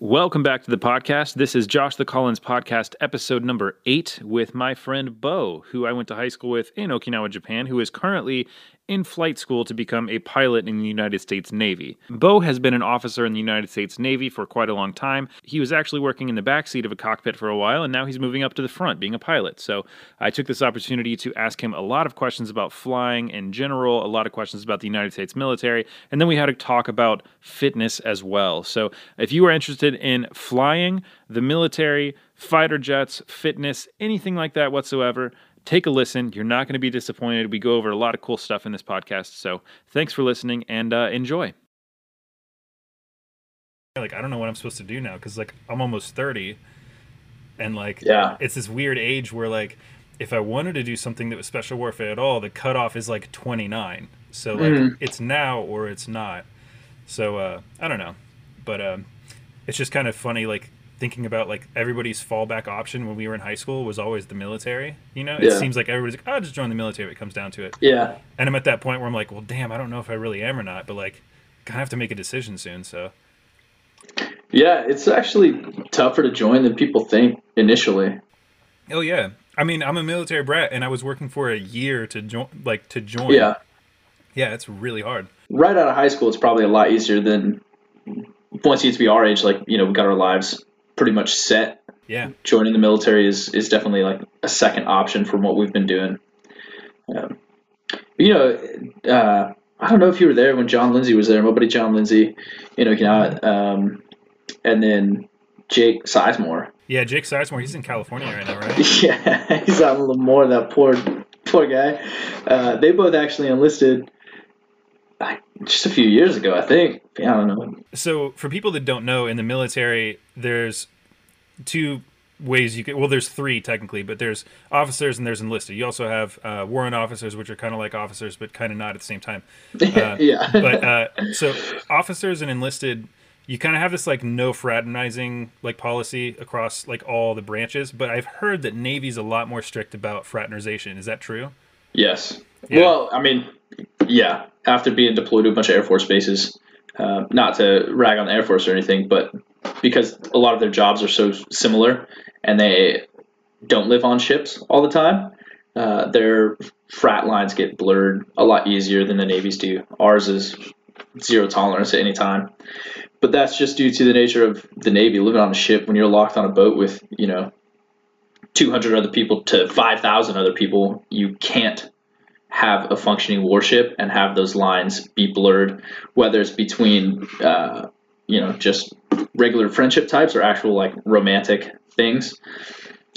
Welcome back to the podcast. This is Josh the Collins podcast, episode number eight, with my friend Bo, who I went to high school with in Okinawa, Japan, who is currently in flight school to become a pilot in the United States Navy. Bo has been an officer in the United States Navy for quite a long time. He was actually working in the backseat of a cockpit for a while, and now he's moving up to the front, being a pilot. So I took this opportunity to ask him a lot of questions about flying in general, a lot of questions about the United States military, and then we had a talk about fitness as well. So if you are interested in flying, the military, fighter jets, fitness, anything like that whatsoever, take a listen. You're not going to be disappointed. We go over a lot of cool stuff in this podcast. So thanks for listening and uh, enjoy. Like, I don't know what I'm supposed to do now because, like, I'm almost 30. And, like, Yeah. it's this weird age where, like, if I wanted to do something that was special warfare at all, the cutoff is like 29. So, like, Mhm. it's now or it's not. So, uh, I don't know. But um, it's just kind of funny, like, thinking about like everybody's fallback option when we were in high school was always the military. You know, it Yeah. seems like everybody's like, "Oh, I'll just join the military." If it comes down to it, Yeah. and I'm at that point where I'm like, "Well, damn, I don't know if I really am or not." But like, gonna have to make a decision soon. So Yeah, it's actually tougher to join than people think initially. Oh yeah. I mean, I'm a military brat, and I was working for a year to join, like to join. Yeah. yeah, it's really hard. Right out of high school, it's probably a lot easier than once you get to be our age, like, you know, we got our lives pretty much set. Yeah, Joining the military is, is definitely like a second option from what we've been doing. Um, you know, uh, I don't know if you were there when John Lindsay was there, my buddy John Lindsay, you know, um, and then Jake Sizemore. yeah. Jake Sizemore, he's in California right now, right? Yeah, he's out in Lemoore, that poor, poor guy. Uh, they both actually enlisted just a few years ago, I think. Yeah, I don't know. So, for people that don't know, in the military, there's two ways you can. Well, there's three technically, but there's officers and there's enlisted. You also have uh, warrant officers, which are kind of like officers, but kind of not at the same time. Uh, yeah. but uh, so officers and enlisted, you kind of have this like no fraternizing like policy across like all the branches. But I've heard that Navy's a lot more strict about fraternization. Is that true? yes. Yeah. Well, I mean, yeah. After being deployed to a bunch of Air Force bases, uh, not to rag on the Air Force or anything, but because a lot of their jobs are so similar and they don't live on ships all the time, uh, their frat lines get blurred a lot easier than the Navy's do. Ours is zero tolerance at any time. But that's just due to the nature of the Navy living on a ship when you're locked on a boat with, you know, 200 other people to 5,000 other people. You can't have a functioning warship and have those lines be blurred, whether it's between, uh, you know, just regular friendship types or actual like romantic things.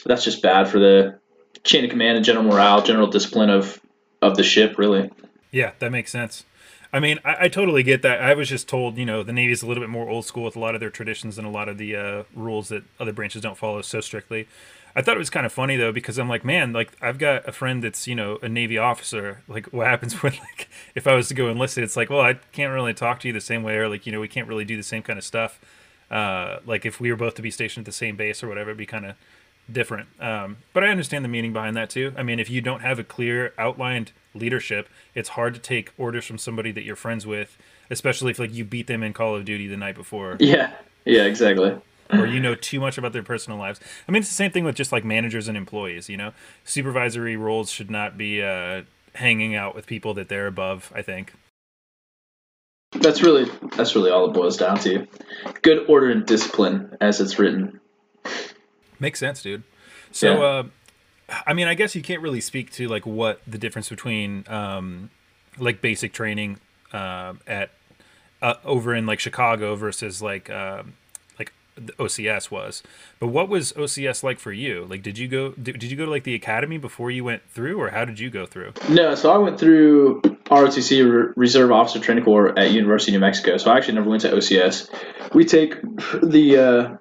That's just bad for the chain of command and general morale, general discipline of of the ship, really. Yeah, that makes sense. I mean, I, I totally get that. I was just told, you know, the Navy's a little bit more old school with a lot of their traditions and a lot of the uh, rules that other branches don't follow so strictly. I thought it was kind of funny though because I'm like, man, like I've got a friend that's you know a Navy officer. Like, what happens when like if I was to go enlisted? It's like, well, I can't really talk to you the same way, or like you know, we can't really do the same kind of stuff. Uh, like if we were both to be stationed at the same base or whatever, it'd be kind of different. Um, but I understand the meaning behind that too. I mean, if you don't have a clear outlined leadership, it's hard to take orders from somebody that you're friends with, especially if like you beat them in Call of Duty the night before, Yeah, yeah, exactly. Or you know too much about their personal lives. I mean, it's the same thing with just like managers and employees. You know, supervisory roles should not be uh, hanging out with people that they're above. I think. That's really that's really all it boils down to. Good order and discipline, as it's written. Makes sense, dude. So, Yeah. uh, I mean, I guess you can't really speak to like what the difference between um, like basic training uh, at uh, over in like Chicago versus like um, OCS was. But what was OCS like for you? Like, did you go did, did you go to like the academy before you went through, or how did you go through? No, so I went through ROTC Reserve Officer Training Corps at University of New Mexico. So I actually never went to OCS. We take the uh,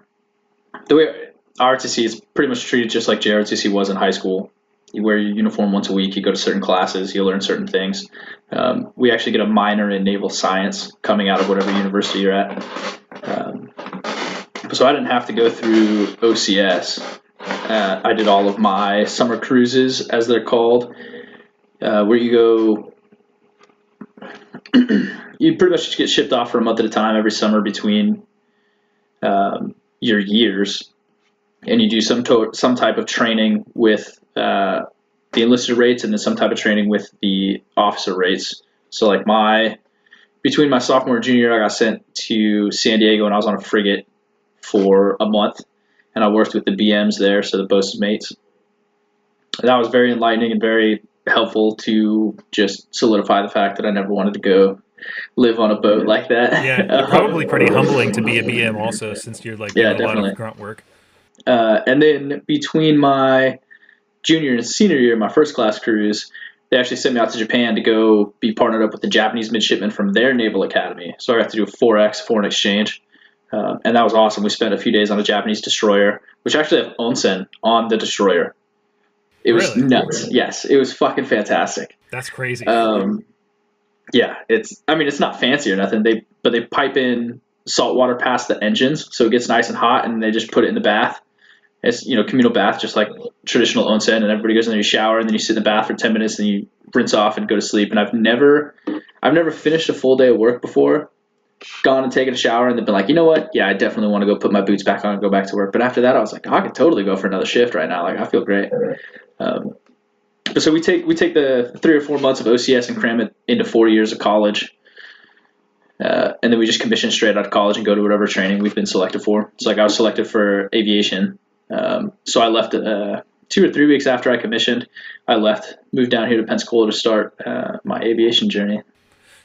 the way ROTC is pretty much treated just like JROTC was in high school. You wear your uniform once a week. You go to certain classes. You learn certain things. Um, we actually get a minor in naval science coming out of whatever university you're at. Um, so I didn't have to go through OCS. Uh, I did all of my summer cruises, as they're called, uh, where you go. you pretty much just get shipped off for a month at a time every summer between um, your years, and you do some to- some type of training with uh, the enlisted rates, and then some type of training with the officer rates. So like my between my sophomore and junior I got sent to San Diego, and I was on a frigate for a month, and I worked with the BMs there, so the bosun's mates. And that was very enlightening and very helpful to just solidify the fact that I never wanted to go live on a boat like that. Yeah, probably pretty humbling to be a BM also, since you're like doing Yeah, a lot of grunt work. Uh, and then between my junior and senior year, my first class cruise, they actually sent me out to Japan to go be partnered up with the Japanese midshipmen from their naval academy. So I got to do a 4X foreign exchange. Um, and that was awesome. We spent a few days on a Japanese destroyer, which actually have onsen on the destroyer. It was Really? nuts. Yes, it was fucking fantastic. That's crazy. Um, yeah, it's. I mean, it's not fancy or nothing. They but they pipe in salt water past the engines, so it gets nice and hot, and they just put it in the bath. It's you know communal bath, just like traditional onsen, and everybody goes in there, you shower, and then you sit in the bath for ten minutes, and you rinse off and go to sleep. And I've never, I've never finished a full day of work before, gone and taken a shower, and then been like, you know what? Yeah, I definitely want to go put my boots back on and go back to work. But after that, I was like, oh, I could totally go for another shift right now. Like I feel great. Um, but so we take we take the three or four months of OCS and cram it into four years of college, uh, and then we just commission straight out of college and go to whatever training we've been selected for. So like I was selected for aviation, um, so I left uh, two or three weeks after I commissioned. I left, moved down here to Pensacola to start uh, my aviation journey.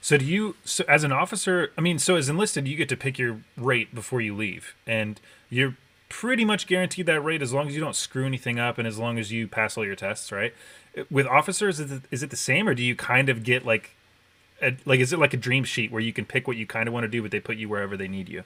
So do you, so as an officer, I mean, so as enlisted, you get to pick your rate before you leave, and you're pretty much guaranteed that rate as long as you don't screw anything up and as long as you pass all your tests, right? With officers, is it, is it the same, or do you kind of get like, a, like, is it like a dream sheet where you can pick what you kind of want to do, but they put you wherever they need you?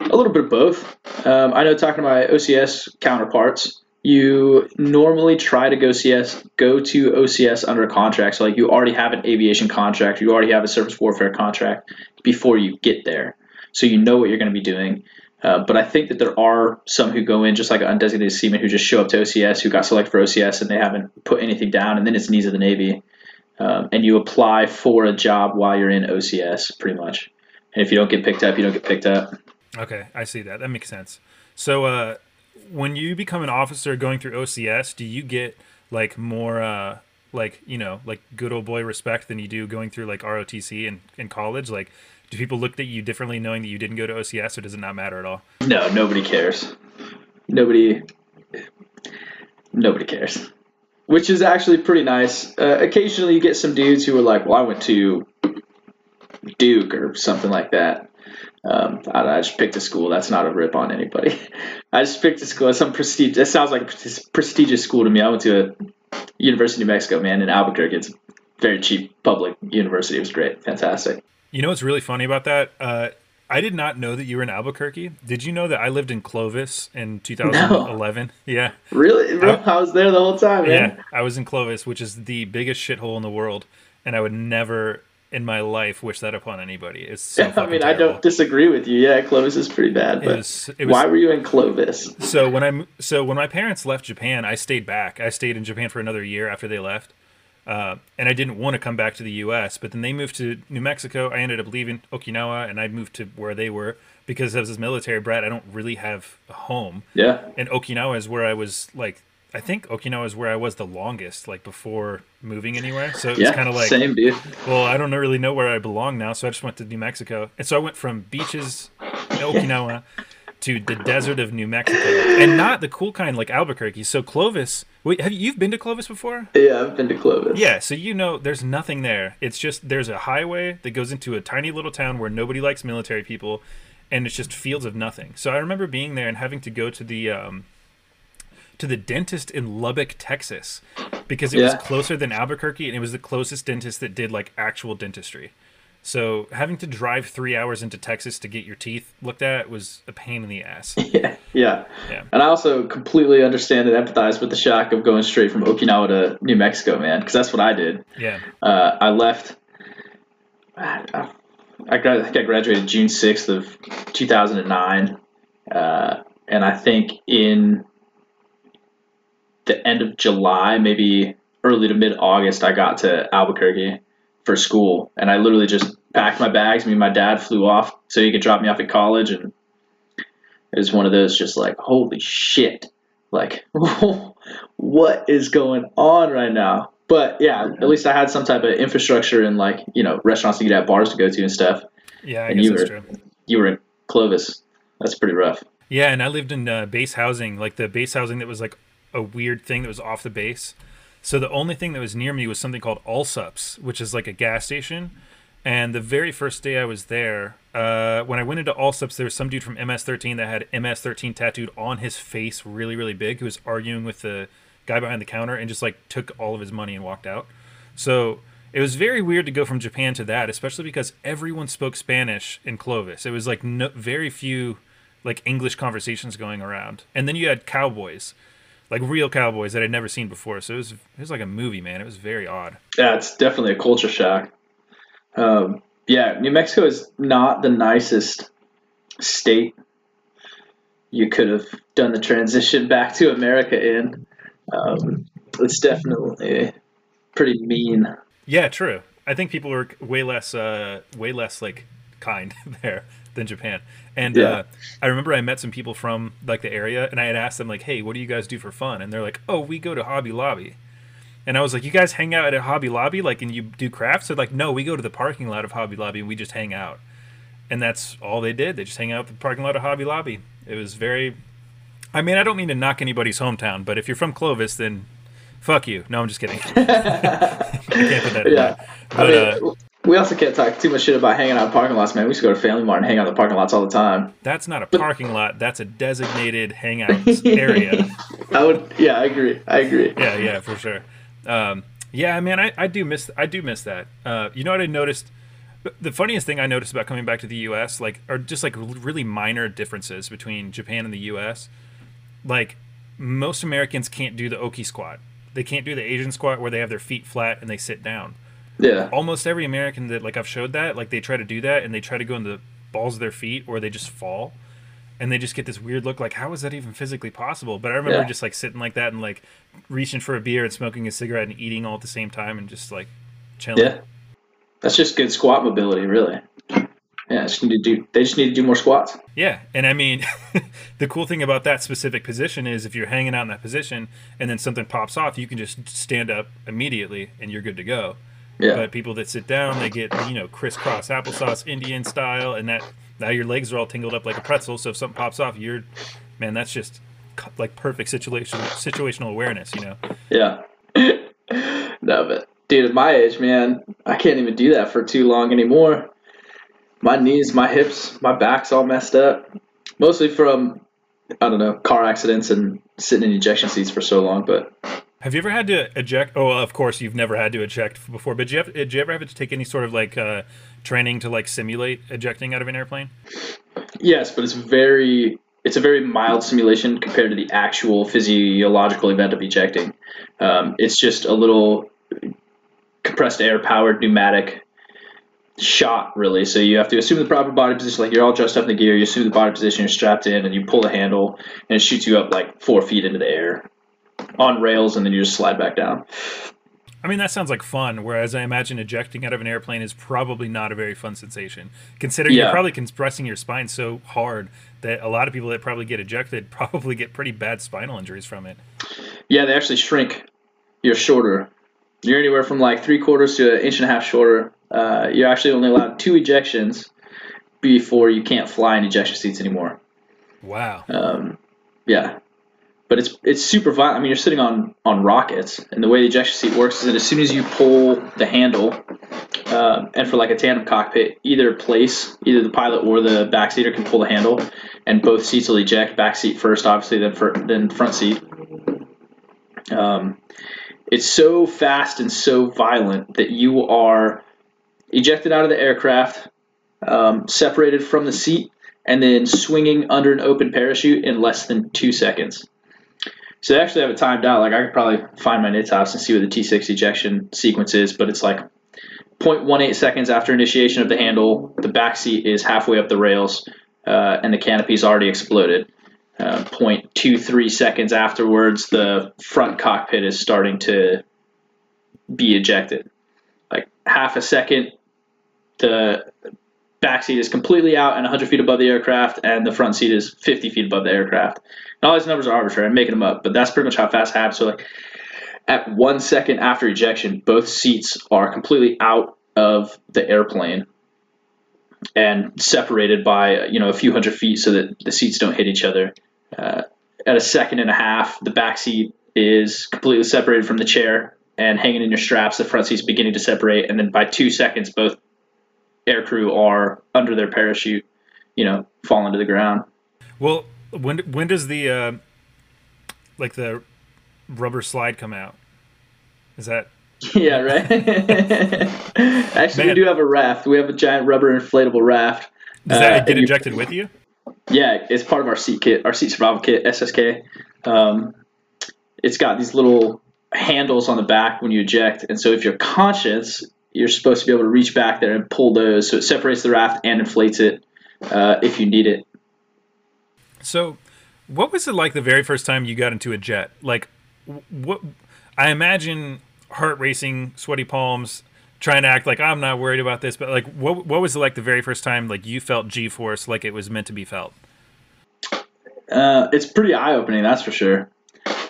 A little bit of both. Um, I know talking to my OCS counterparts, you normally try to go CS, go to OCS under a contract. So like you already have an aviation contract, you already have a surface warfare contract before you get there, so you know what you're going to be doing. Uh, but I think that there are some who go in just like undesignated seaman who just show up to OCS, who got selected for OCS and they haven't put anything down, and then it's needs of the Navy, um, and you apply for a job while you're in OCS, pretty much. And if you don't get picked up, you don't get picked up. Okay, I see that. That makes sense. So, uh, when you become an officer going through OCS, do you get like more, uh, like you know, like good old boy respect than you do going through like ROTC in, in college? Like, do people look at you differently knowing that you didn't go to OCS, or does it not matter at all? No, nobody cares. Nobody, nobody cares. Which is actually pretty nice. Uh, occasionally, you get some dudes who are like, "Well, I went to Duke or something like that." Um, I, I just picked a school. That's not a rip on anybody. I just picked a school. Some prestige. That sounds like a prestigious school to me. I went to a University of New Mexico, man, in Albuquerque. It's a very cheap public university. It was great, fantastic. You know what's really funny about that? Uh, I did not know that you were in Albuquerque. Did you know that I lived in Clovis in 2011? Yeah. Really, bro, I was there the whole time, man. Yeah, I was in Clovis, which is the biggest shithole in the world, and I would never in my life wish that upon anybody. It's so I fucking mean, I don't disagree with you. Yeah, Clovis is pretty bad, It but was, it was why were you in Clovis? so when I'm so when my parents left Japan, I stayed back. I stayed in Japan for another year after they left, uh, and I didn't want to come back to the U.S. But then they moved to New Mexico. I ended up leaving Okinawa, and I moved to where they were because as a military brat, I don't really have a home. Yeah, And Okinawa is where I was like. I think Okinawa is where I was the longest, like before moving anywhere. So it was yeah, kind of like same dude. well, I don't really know where I belong now, so I just went to New Mexico. And so I went from beaches in Okinawa to the desert of New Mexico, and not the cool kind like Albuquerque. So Clovis, wait, have you you've been to Clovis before? Yeah, I've been to Clovis. Yeah, so you know there's nothing there. It's just there's a highway that goes into a tiny little town where nobody likes military people, and it's just fields of nothing. So I remember being there and having to go to the um, to the dentist in Lubbock, Texas, because it was closer than Albuquerque, and it was the closest dentist that did like actual dentistry. So having to drive three hours into Texas to get your teeth looked at was a pain in the ass. yeah, yeah. Yeah. And I also completely understand and empathize with the shock of going straight from Okinawa to New Mexico, man, because that's what I did. Yeah. Uh, I left. I, I, I think I graduated June sixth of two thousand and nine, uh, and I think in the end of July, maybe early to mid August, I got to Albuquerque for school, and I literally just packed my bags. Me and my dad flew off so he could drop me off at college, and it was one of those just like holy shit, like what is going on right now? But yeah, at least I had some type of infrastructure and like you know restaurants to get at, bars to go to, and stuff. Yeah, I and guess you that's were true. you were in Clovis. That's pretty rough. Yeah, and I lived in uh, base housing, like the base housing that was like a weird thing that was off the base. So the only thing that was near me was something called Allsups, which is like a gas station. And the very first day I was there, uh, when I went into Allsups, there was some dude from MS13 that had MS13 tattooed on his face, really, really big, who was arguing with the guy behind the counter and just like took all of his money and walked out. So it was very weird to go from Japan to that, especially because everyone spoke Spanish in Clovis. It was like no, very few like English conversations going around, and then you had cowboys, like real cowboys that I'd never seen before. So it was it was like a movie, man. It was very odd. Yeah, it's definitely a culture shock. Um, yeah, New Mexico is not the nicest state you could have done the transition back to America in. Um, it's definitely pretty mean. Yeah, true. I think people were way less, uh, way less like kind there than Japan. And Yeah. uh, I remember I met some people from like the area, and I had asked them like, "Hey, what do you guys do for fun?" And they're like, "Oh, we go to Hobby Lobby." And I was like, "You guys hang out at a Hobby Lobby, like, and you do crafts?" They're like, "No, we go to the parking lot of Hobby Lobby and we just hang out." And that's all they did. They just hang out at the parking lot of Hobby Lobby. It was very. I mean, I don't mean to knock anybody's hometown, but if you're from Clovis, then fuck you. No, I'm just kidding. I can't put that in Yeah. there. I But, mean, uh, we also can't talk too much shit about hanging out in parking lots, man. We used to go to Family Mart and hang out in the parking lots all the time. That's not a parking lot. That's a designated hangout area. I would, yeah, I agree. I agree. Yeah, yeah, for sure. Um, yeah, man, I, I do miss I do miss that. Uh, you know what I noticed? The funniest thing I noticed about coming back to the U.S. like are just like really minor differences between Japan and the U.S. Like most Americans can't do the Oki squat. They can't do the Asian squat where they have their feet flat and they sit down. Yeah. Almost every American that like I've showed that like they try to do that and they try to go in the balls of their feet or they just fall and they just get this weird look like how is that even physically possible but i remember Yeah. just like sitting like that and like reaching for a beer and smoking a cigarette and eating all at the same time and just like chilling Yeah. That's just good squat mobility, really. Yeah, just need to do. They just need to do more squats. Yeah, and I mean, the cool thing about that specific position is if you're hanging out in that position and then something pops off, you can just stand up immediately and you're good to go. Yeah. But people that sit down, they get you know crisscross applesauce Indian style, and that now your legs are all tingled up like a pretzel. So if something pops off, you're man, that's just like perfect situation situational awareness, you know. Yeah. no, but dude, at my age, man, I can't even do that for too long anymore. My knees, my hips, my back's all messed up. Mostly from, I don't know, car accidents and sitting in ejection seats for so long. But Have you ever had to eject? Oh, of course you've never had to eject before. But did you, have, you ever have to take any sort of like uh, training to like simulate ejecting out of an airplane? yes, but it's very, it's a very mild simulation compared to the actual physiological event of ejecting. Um, it's just a little compressed air powered pneumatic shot really so you have to assume the proper body position like you're all dressed up in the gear you assume the body position you're strapped in and you pull the handle and it shoots you up like four feet into the air on rails and then you just slide back down I mean, that sounds like fun. Whereas I imagine ejecting out of an airplane is probably not a very fun sensation, considering Yeah. you're probably compressing your spine so hard that a lot of people that probably get ejected probably get pretty bad spinal injuries from it. yeah they actually shrink you're shorter you're anywhere from like three quarters to an inch and a half shorter uh, you're actually only allowed two ejections before you can't fly in ejection seats anymore Wow. Um, yeah, but it's it's super violent. I mean, you're sitting on on rockets, and the way the ejection seat works is that as soon as you pull the handle, um, and for like a tandem cockpit, either place, either the pilot or the backseater can pull the handle, and both seats will eject. Back seat first, obviously, then for, then front seat. Um, it's so fast and so violent that you are ejected out of the aircraft, um, separated from the seat, and then swinging under an open parachute in less than two seconds. So they actually have it timed out. Like I could probably find my NITS and see what the T6 ejection sequence is, but it's like 0.18 seconds after initiation of the handle, the back seat is halfway up the rails, uh, and the canopy's already exploded. Uh, 0.23 seconds afterwards, the front cockpit is starting to be ejected. Like half a second, the back seat is completely out and 100 feet above the aircraft, and the front seat is 50 feet above the aircraft. And all these numbers are arbitrary. I'm making them up, but that's pretty much how fast happens. So like at one second after ejection, both seats are completely out of the airplane and separated by you know a few hundred feet so that the seats don't hit each other. Uh, at a second and a half, the back seat is completely separated from the chair and hanging in your straps. The front seat's beginning to separate, and then by two seconds, both aircrew are under their parachute, you know, falling to the ground. Well, when when does the uh, like the rubber slide come out? Is that yeah, right. Actually, Man. we do have a raft. We have a giant rubber inflatable raft. Does that uh, get ejected with you? Yeah, it's part of our seat kit, our seat survival kit, SSK. Um, it's got these little handles on the back when you eject, and so if you're conscious, you're supposed to be able to reach back there and pull those, so it separates the raft and inflates it uh, if you need it. So, what was it like the very first time you got into a jet? Like, what? I imagine heart racing, sweaty palms, trying to act like I'm not worried about this. But like, what what was it like the very first time like you felt G force like it was meant to be felt? Uh, it's pretty eye opening, that's for sure.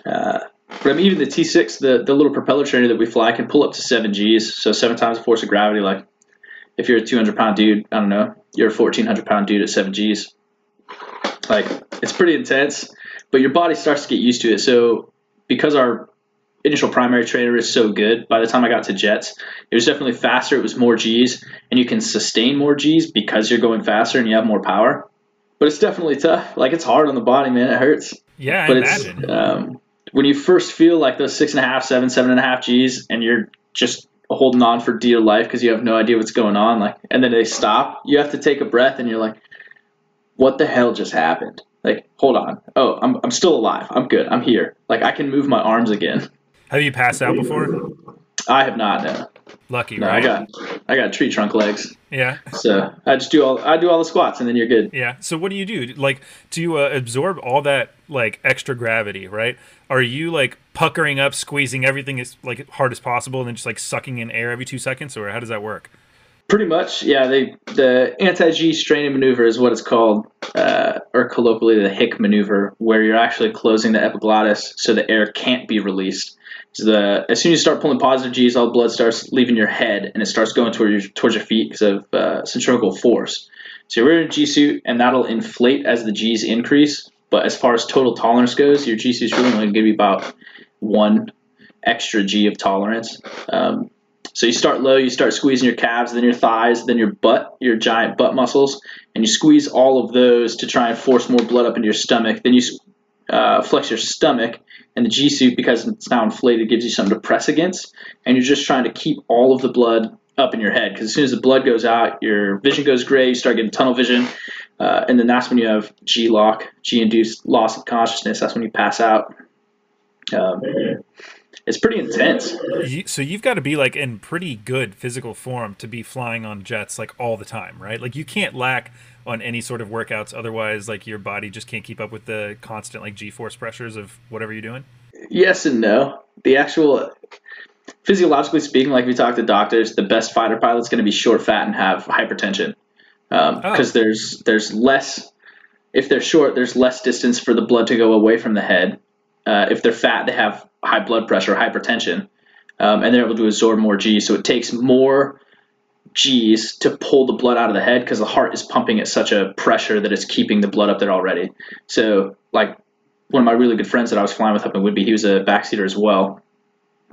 Uh, but I mean, even the T6, the the little propeller trainer that we fly, can pull up to seven Gs, so seven times the force of gravity. Like, if you're a 200 pound dude, I don't know, you're a 1400 pound dude at seven Gs. Like, it's pretty intense, but your body starts to get used to it. So because our initial primary trainer is so good. By the time I got to jets, it was definitely faster. It was more G's, and you can sustain more G's because you're going faster and you have more power. But it's definitely tough. Like it's hard on the body, man. It hurts. Yeah, but imagine. It's, um, when you first feel like those six and a half, seven, seven and a half G's, and you're just holding on for dear life because you have no idea what's going on. Like, and then they stop. You have to take a breath, and you're like, "What the hell just happened?" Like, hold on. Oh, I'm I'm still alive. I'm good. I'm here. Like, I can move my arms again. Have you passed out before? I have not. No. Lucky, no, right? I got I got tree trunk legs. Yeah. So I just do all I do all the squats and then you're good. Yeah. So what do you do? Like to uh, absorb all that like extra gravity, right? Are you like puckering up, squeezing everything as like hard as possible, and then just like sucking in air every two seconds, or how does that work? Pretty much, yeah. They the anti-G straining maneuver is what it's called, uh, or colloquially the Hick maneuver, where you're actually closing the epiglottis so the air can't be released. So the as soon as you start pulling positive G's, all the blood starts leaving your head and it starts going towards your, towards your feet because of uh, centrifugal force. So you're in a G suit and that'll inflate as the G's increase. But as far as total tolerance goes, your G suit's really only going to give you about one extra G of tolerance. Um, so you start low, you start squeezing your calves, then your thighs, then your butt, your giant butt muscles, and you squeeze all of those to try and force more blood up into your stomach. Then you uh, flex your stomach, and the G suit, because it's now inflated, gives you something to press against. And you're just trying to keep all of the blood up in your head because as soon as the blood goes out, your vision goes gray, you start getting tunnel vision, uh, and then that's when you have G-LOC, G induced loss of consciousness. That's when you pass out. Um, it's pretty intense. So you've got to be like in pretty good physical form to be flying on jets like all the time, right? Like you can't lack on any sort of workouts. Otherwise like your body just can't keep up with the constant like g-force pressures of whatever you're doing? Yes and no. The actual physiologically speaking like we talked to doctors the best fighter pilot's going to be short fat and have hypertension. Because um, oh. there's there's less if they're short there's less distance for the blood to go away from the head. Uh, if they're fat they have high blood pressure hypertension. Um, and they're able to absorb more g so it takes more G's to pull the blood out of the head because the heart is pumping at such a pressure that it's keeping the blood up there already. So, like one of my really good friends that I was flying with up in Whidbey, he was a backseater as well.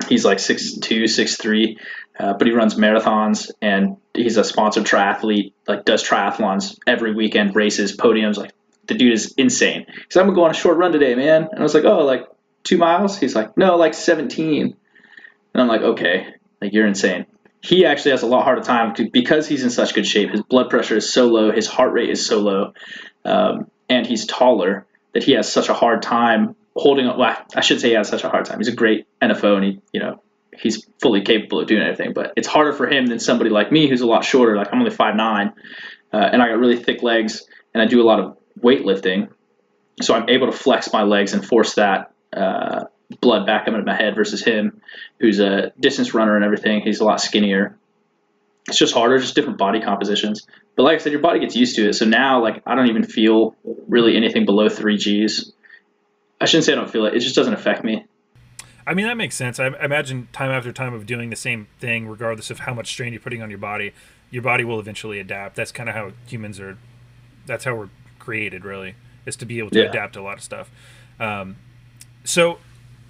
He's like 6'2", 6'3", uh, but he runs marathons and he's a sponsored triathlete, like does triathlons every weekend, races, podiums. Like the dude is insane. He's like, I'm gonna go on a short run today, man. And I was like, oh, like two miles? He's like, no, like 17. And I'm like, okay, like you're insane he actually has a lot harder time because he's in such good shape. His blood pressure is so low, his heart rate is so low, um, and he's taller that he has such a hard time holding up. Well, I should say he has such a hard time. He's a great NFO, and he, you know, he's fully capable of doing anything. But it's harder for him than somebody like me, who's a lot shorter. Like I'm only five nine, uh, and I got really thick legs, and I do a lot of weightlifting, so I'm able to flex my legs and force that uh, blood back up in my head versus him, who's a distance runner and everything. He's a lot skinnier. it's just harder, just different body compositions. But like I said, your body gets used to it. So now, like, I don't even feel really anything below three Gs. I shouldn't say I don't feel it. It just doesn't affect me. I mean, that makes sense. I imagine time after time of doing the same thing, regardless of how much strain you're putting on your body, your body will eventually adapt. That's kind of how humans are. That's how we're created, really, is to be able to Yeah. adapt to a lot of stuff. Um, so,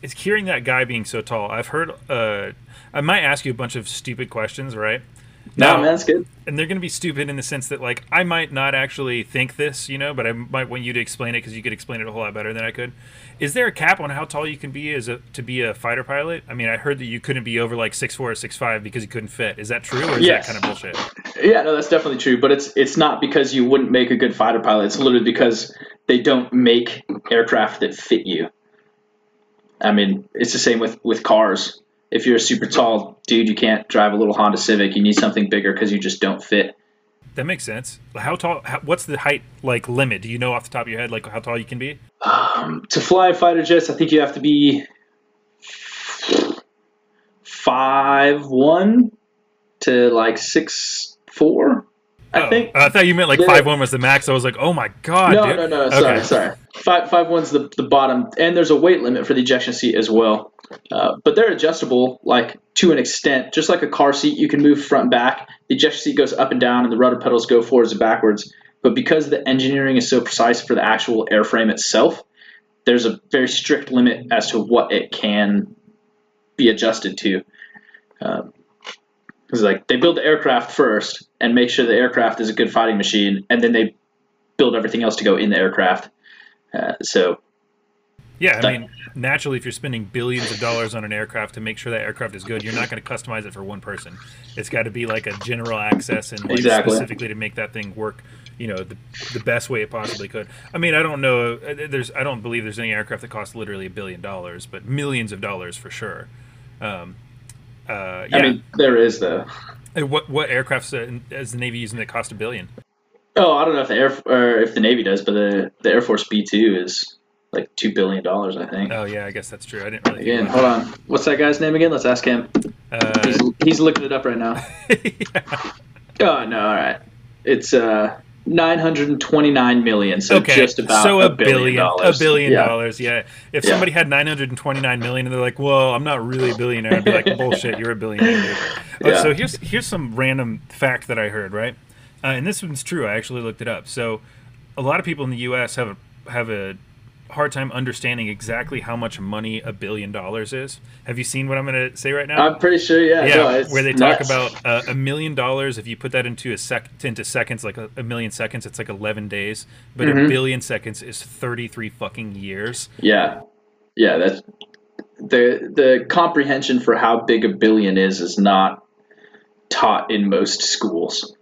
it's hearing that guy being so tall. I've heard. Uh, I might ask you a bunch of stupid questions, right? No, man, that's good. and they're going to be stupid in the sense that like I might not actually think this, you know, but I might want you to explain it because you could explain it a whole lot better than I could. Is there a cap on how tall you can be as a to be a fighter pilot? I mean, I heard that you couldn't be over like six four or six five because you couldn't fit. Is that true or is Yes. that kind of bullshit? Yeah, no, that's definitely true. But it's it's not because you wouldn't make a good fighter pilot. It's literally because they don't make aircraft that fit you. I mean, it's the same with with cars. If you're a super tall dude, you can't drive a little Honda Civic. You need something bigger because you just don't fit. That makes sense. How tall? How, what's the height like limit? Do you know off the top of your head like how tall you can be? Um, to fly fighter jets, I think you have to be five one to like six four. I Oh, think. I thought you meant like Yeah. five one was the max. I was like, oh my god. no, dude. no, no, Sorry, Okay. sorry. Five five one's the the bottom, and there's a weight limit for the ejection seat as well. Uh, but they're adjustable, like to an extent, just like a car seat. You can move front and back. The ejection seat goes up and down, and the rudder pedals go forwards and backwards. But because the engineering is so precise for the actual airframe itself, there's a very strict limit as to what it can be adjusted to. Because like they build the aircraft first and make sure the aircraft is a good fighting machine, and then they build everything else to go in the aircraft. Uh, so Yeah, I mean, naturally, if you're spending billions of dollars on an aircraft to make sure that aircraft is good, you're not going to customize it for one person. It's got to be like a general access and like Exactly. specifically to make that thing work, you know, the, the best way it possibly could. I mean, I don't know. uh, There's, I don't believe there's any aircraft that costs literally a billion dollars, but millions of dollars for sure. Um, uh, yeah. I mean, there is though. And what what aircrafts uh, is the Navy using that cost a billion? Oh, I don't know if the air or if the Navy does, but the the Air Force B two is like two billion dollars, I think. Oh yeah, I guess that's true. I didn't really. Again, hold on. What's that guy's name again? Let's ask him. that. He's, he's looking it up right now. Uh, Oh no, all right. It's uh nine hundred and twenty nine million, so okay, just about so a billion, dollars. A billion yeah. dollars, yeah. If Yeah. somebody had 929 million and they're like, "Well, I'm not really a billionaire," I'd be like, "Bullshit, you're a billionaire." Oh, Yeah. So here's here's some random fact that I heard, right? Uh, and this one's true. I actually looked it up. So a lot of people in the U.S. have a have a hard time understanding exactly how much money a billion dollars is. Have you seen what I'm going to say right now? I'm pretty sure. Yeah. yeah, no, where they talk nuts. about uh, a million dollars. If you put that into a sec into seconds, like a, a million seconds, it's like eleven days. But Mm-hmm. a billion seconds is thirty three fucking years. Yeah, yeah. That's the the comprehension for how big a billion is is not taught in most schools.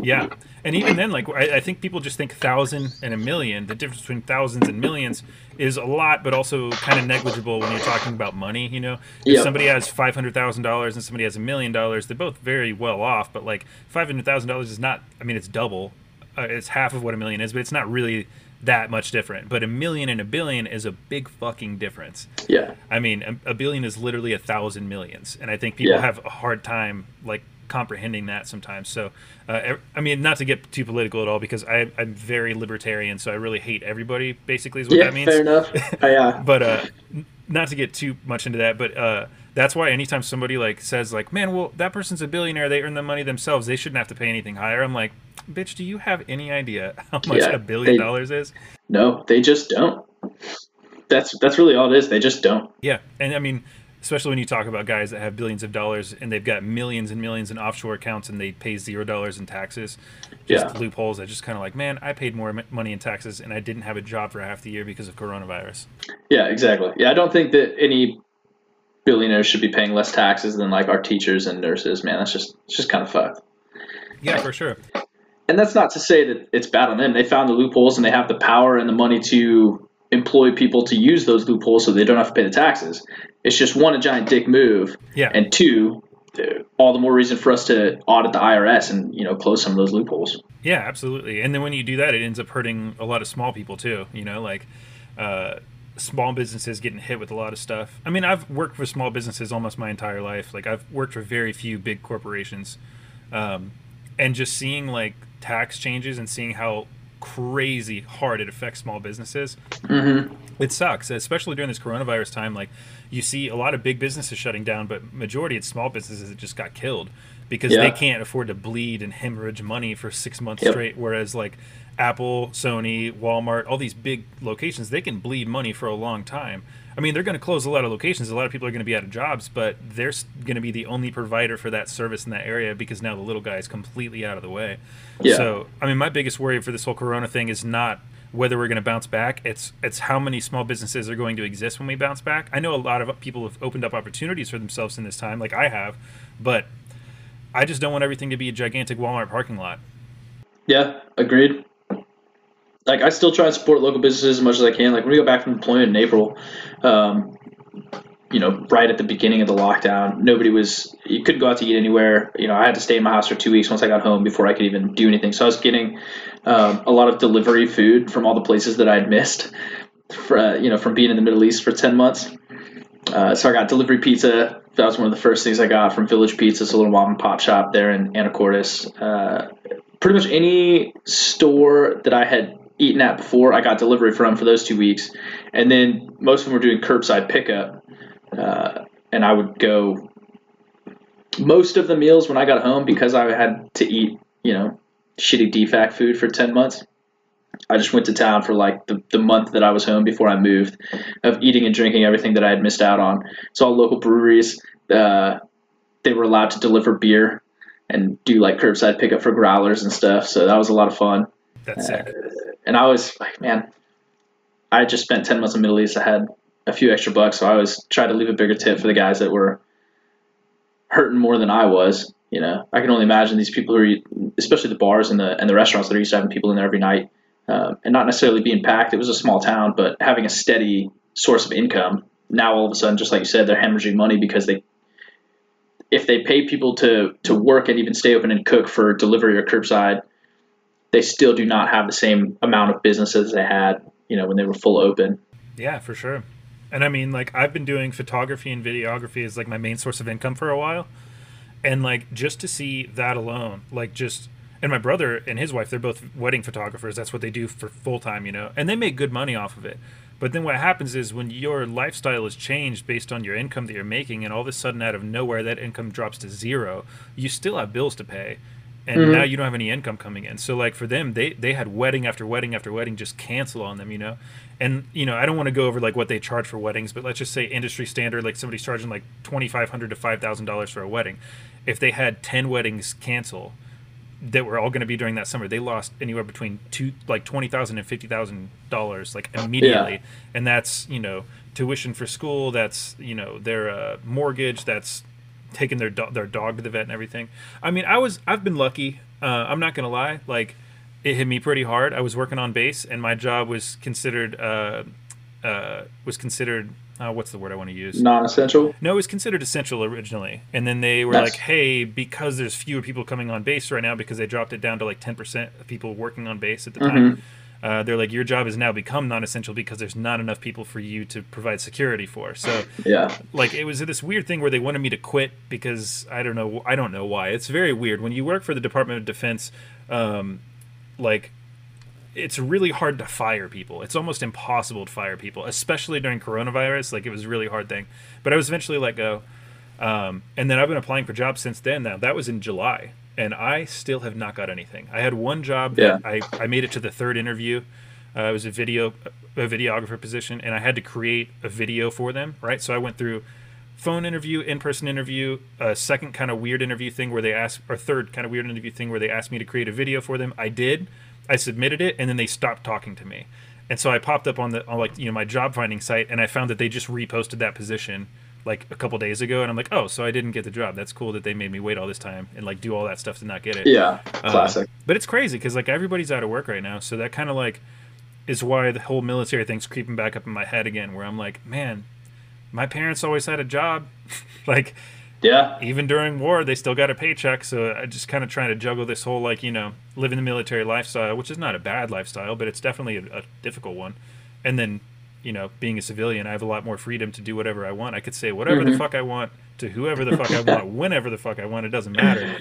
Yeah, and even then, like I, I think people just think thousand and a million. The difference between thousands and millions is a lot, but also kind of negligible when you're talking about money. You know, if Yep. somebody has five hundred thousand dollars and somebody has a million dollars, they're both very well off. But like five hundred thousand dollars is not. I mean, it's double. Uh, it's half of what a million is, but it's not really that much different. But a million and a billion is a big fucking difference. Yeah, I mean, a, a billion is literally a thousand millions, and I think people Yeah. have a hard time like comprehending that sometimes. So, uh, I mean, not to get too political at all, because I, I'm very libertarian, so I really hate everybody. Basically, is what yeah. that means. Fair enough. Uh, yeah, But uh, not to get too much into that, but uh, that's why anytime somebody like says like, "Man, well, that person's a billionaire. They earn the money themselves. They shouldn't have to pay anything higher." I'm like, "Bitch, do you have any idea how much Yeah, a billion they- dollars is?" no, they just don't. That's that's really all it is. They just don't. Yeah, and I mean, especially when you talk about guys that have billions of dollars and they've got millions and millions in offshore accounts and they pay zero dollars in taxes, just Yeah. loopholes. That just kind of like, man, I paid more m- money in taxes and I didn't have a job for half the year because of coronavirus. Yeah, exactly. Yeah, I don't think that any billionaires should be paying less taxes than like our teachers and nurses. Man, that's just it's just kind of fucked. Yeah, for sure. And that's not to say that it's bad on them. They found the loopholes and they have the power and the money to employ people to use those loopholes so they don't have to pay the taxes. It's just one a giant dick move, Yeah, and two, all the more reason for us to audit the IRS and you know close some of those loopholes. yeah, absolutely. And then when you do that, it ends up hurting a lot of small people too. You know, like. Uh, small businesses getting hit with a lot of stuff. I mean, I've worked for small businesses almost my entire life. Like I've worked for very few big corporations. um, and just seeing like tax changes and seeing how crazy hard it affects small businesses. Mm-hmm. It sucks, especially during this coronavirus time. Like you see a lot of big businesses shutting down, but majority of small businesses that just got killed because Yeah. they can't afford to bleed and hemorrhage money for six months Yep. straight. Whereas like Apple, Sony, Walmart, all these big locations, they can bleed money for a long time. I mean, they're going to close a lot of locations. A lot of people are going to be out of jobs, but they're going to be the only provider for that service in that area because now the little guy is completely out of the way. Yeah. So, I mean, my biggest worry for this whole Corona thing is not whether we're going to bounce back. It's it's how many small businesses are going to exist when we bounce back. I know a lot of people have opened up opportunities for themselves in this time, like I have, but I just don't want everything to be a gigantic Walmart parking lot. Yeah, agreed. Like I still try and support local businesses as much as I can. Like when we go back from deployment in April, um, you know, right at the beginning of the lockdown, nobody was. You couldn't go out to eat anywhere. You know, I had to stay in my house for two weeks once I got home before I could even do anything. So I was getting um, a lot of delivery food from all the places that I had missed. For, uh, you know, from being in the Middle East for ten months. Uh, so I got delivery pizza. That was one of the first things I got from Village Pizza. It's a little mom and pop shop there in Anacortes. Uh, pretty much any store that I had eaten at before, I got delivery from for those two weeks. And then most of them were doing curbside pickup. Uh, and I would go most of the meals when I got home because I had to eat, you know, shitty DFAC food for 10 months. I just went to town for like the, the month that I was home before I moved of eating and drinking everything that I had missed out on. So all local breweries, uh, they were allowed to deliver beer and do like curbside pickup for growlers and stuff. So that was a lot of fun. That's sick. And I was like, man, I just spent 10 months in the Middle East. I had a few extra bucks. So I always tried to leave a bigger tip for the guys that were hurting more than I was. You know, I can only imagine these people who are, especially the bars and the and the restaurants that are used to having people in there every night, uh, and not necessarily being packed. It was a small town, but having a steady source of income. Now all of a sudden, just like you said, they're hemorrhaging money because they, if they pay people to to work and even stay open and cook for delivery or curbside, they still do not have the same amount of business as they had, you know, when they were full open. Yeah, for sure. And I mean, like, I've been doing photography and videography as like my main source of income for a while. And like, just to see that alone, like, just, and my brother and his wife, they're both wedding photographers. That's what they do for full time, you know, and they make good money off of it. But then what happens is when your lifestyle is changed based on your income that you're making, and all of a sudden out of nowhere that income drops to zero, you still have bills to pay. And Mhm. now you don't have any income coming in. So like for them, they they had wedding after wedding after wedding just cancel on them, you know. And you know, I don't want to go over like what they charge for weddings, but let's just say industry standard, like somebody's charging like twenty five hundred to five thousand dollars for a wedding. If they had ten weddings cancel that were all going to be during that summer, they lost anywhere between two like twenty thousand and fifty thousand dollars like immediately, and that's you know tuition for school, that's you know their uh, mortgage, that's taking their do- their dog to the vet and everything. I mean, I was I've been lucky. Uh, I'm not gonna lie, like it hit me pretty hard. I was working on base, and my job was considered uh, uh, was considered uh, what's the word I want to use? Non-essential. No, it was considered essential originally, and then they were Nice. like, "Hey, because there's fewer people coming on base right now, because they dropped it down to like 10% of people working on base at the time." Uh, they're like, "Your job has now become non-essential because there's not enough people for you to provide security for." So, Yeah. like, it was this weird thing where they wanted me to quit because I don't know, I don't know why. It's very weird when you work for the Department of Defense. Um, like it's really hard to fire people. It's almost impossible to fire people, especially during coronavirus. Like it was a really hard thing. But I was eventually let go. Um, and then I've been applying for jobs since then. Now that was in July, and I still have not got anything. I had one job that I, I made it to the third interview. Uh, it was a video a videographer position, and I had to create a video for them. Right, so I went through phone interview, in person interview, a second kind of weird interview thing where they asked, or third kind of weird interview thing where they asked me to create a video for them. I did. I submitted it, and then they stopped talking to me. And so I popped up on the on like you know my job finding site, and I found that they just reposted that position like a couple days ago, and I'm like, oh, so I didn't get the job. That's cool that they made me wait all this time and like do all that stuff to not get it. Yeah. Uh, Classic. but it's crazy because like everybody's out of work right now, so that kind of like is why the whole military thing's creeping back up in my head again. Where I'm like, man, my parents always had a job, like yeah. even during war they still got a paycheck. So I just kind of trying to juggle this whole like you know living the military lifestyle, which is not a bad lifestyle, but it's definitely a, a difficult one. And then you know, being a civilian, I have a lot more freedom to do whatever I want. I could say whatever Mm-hmm. the fuck I want to whoever the fuck I want, whenever the fuck I want. It doesn't matter.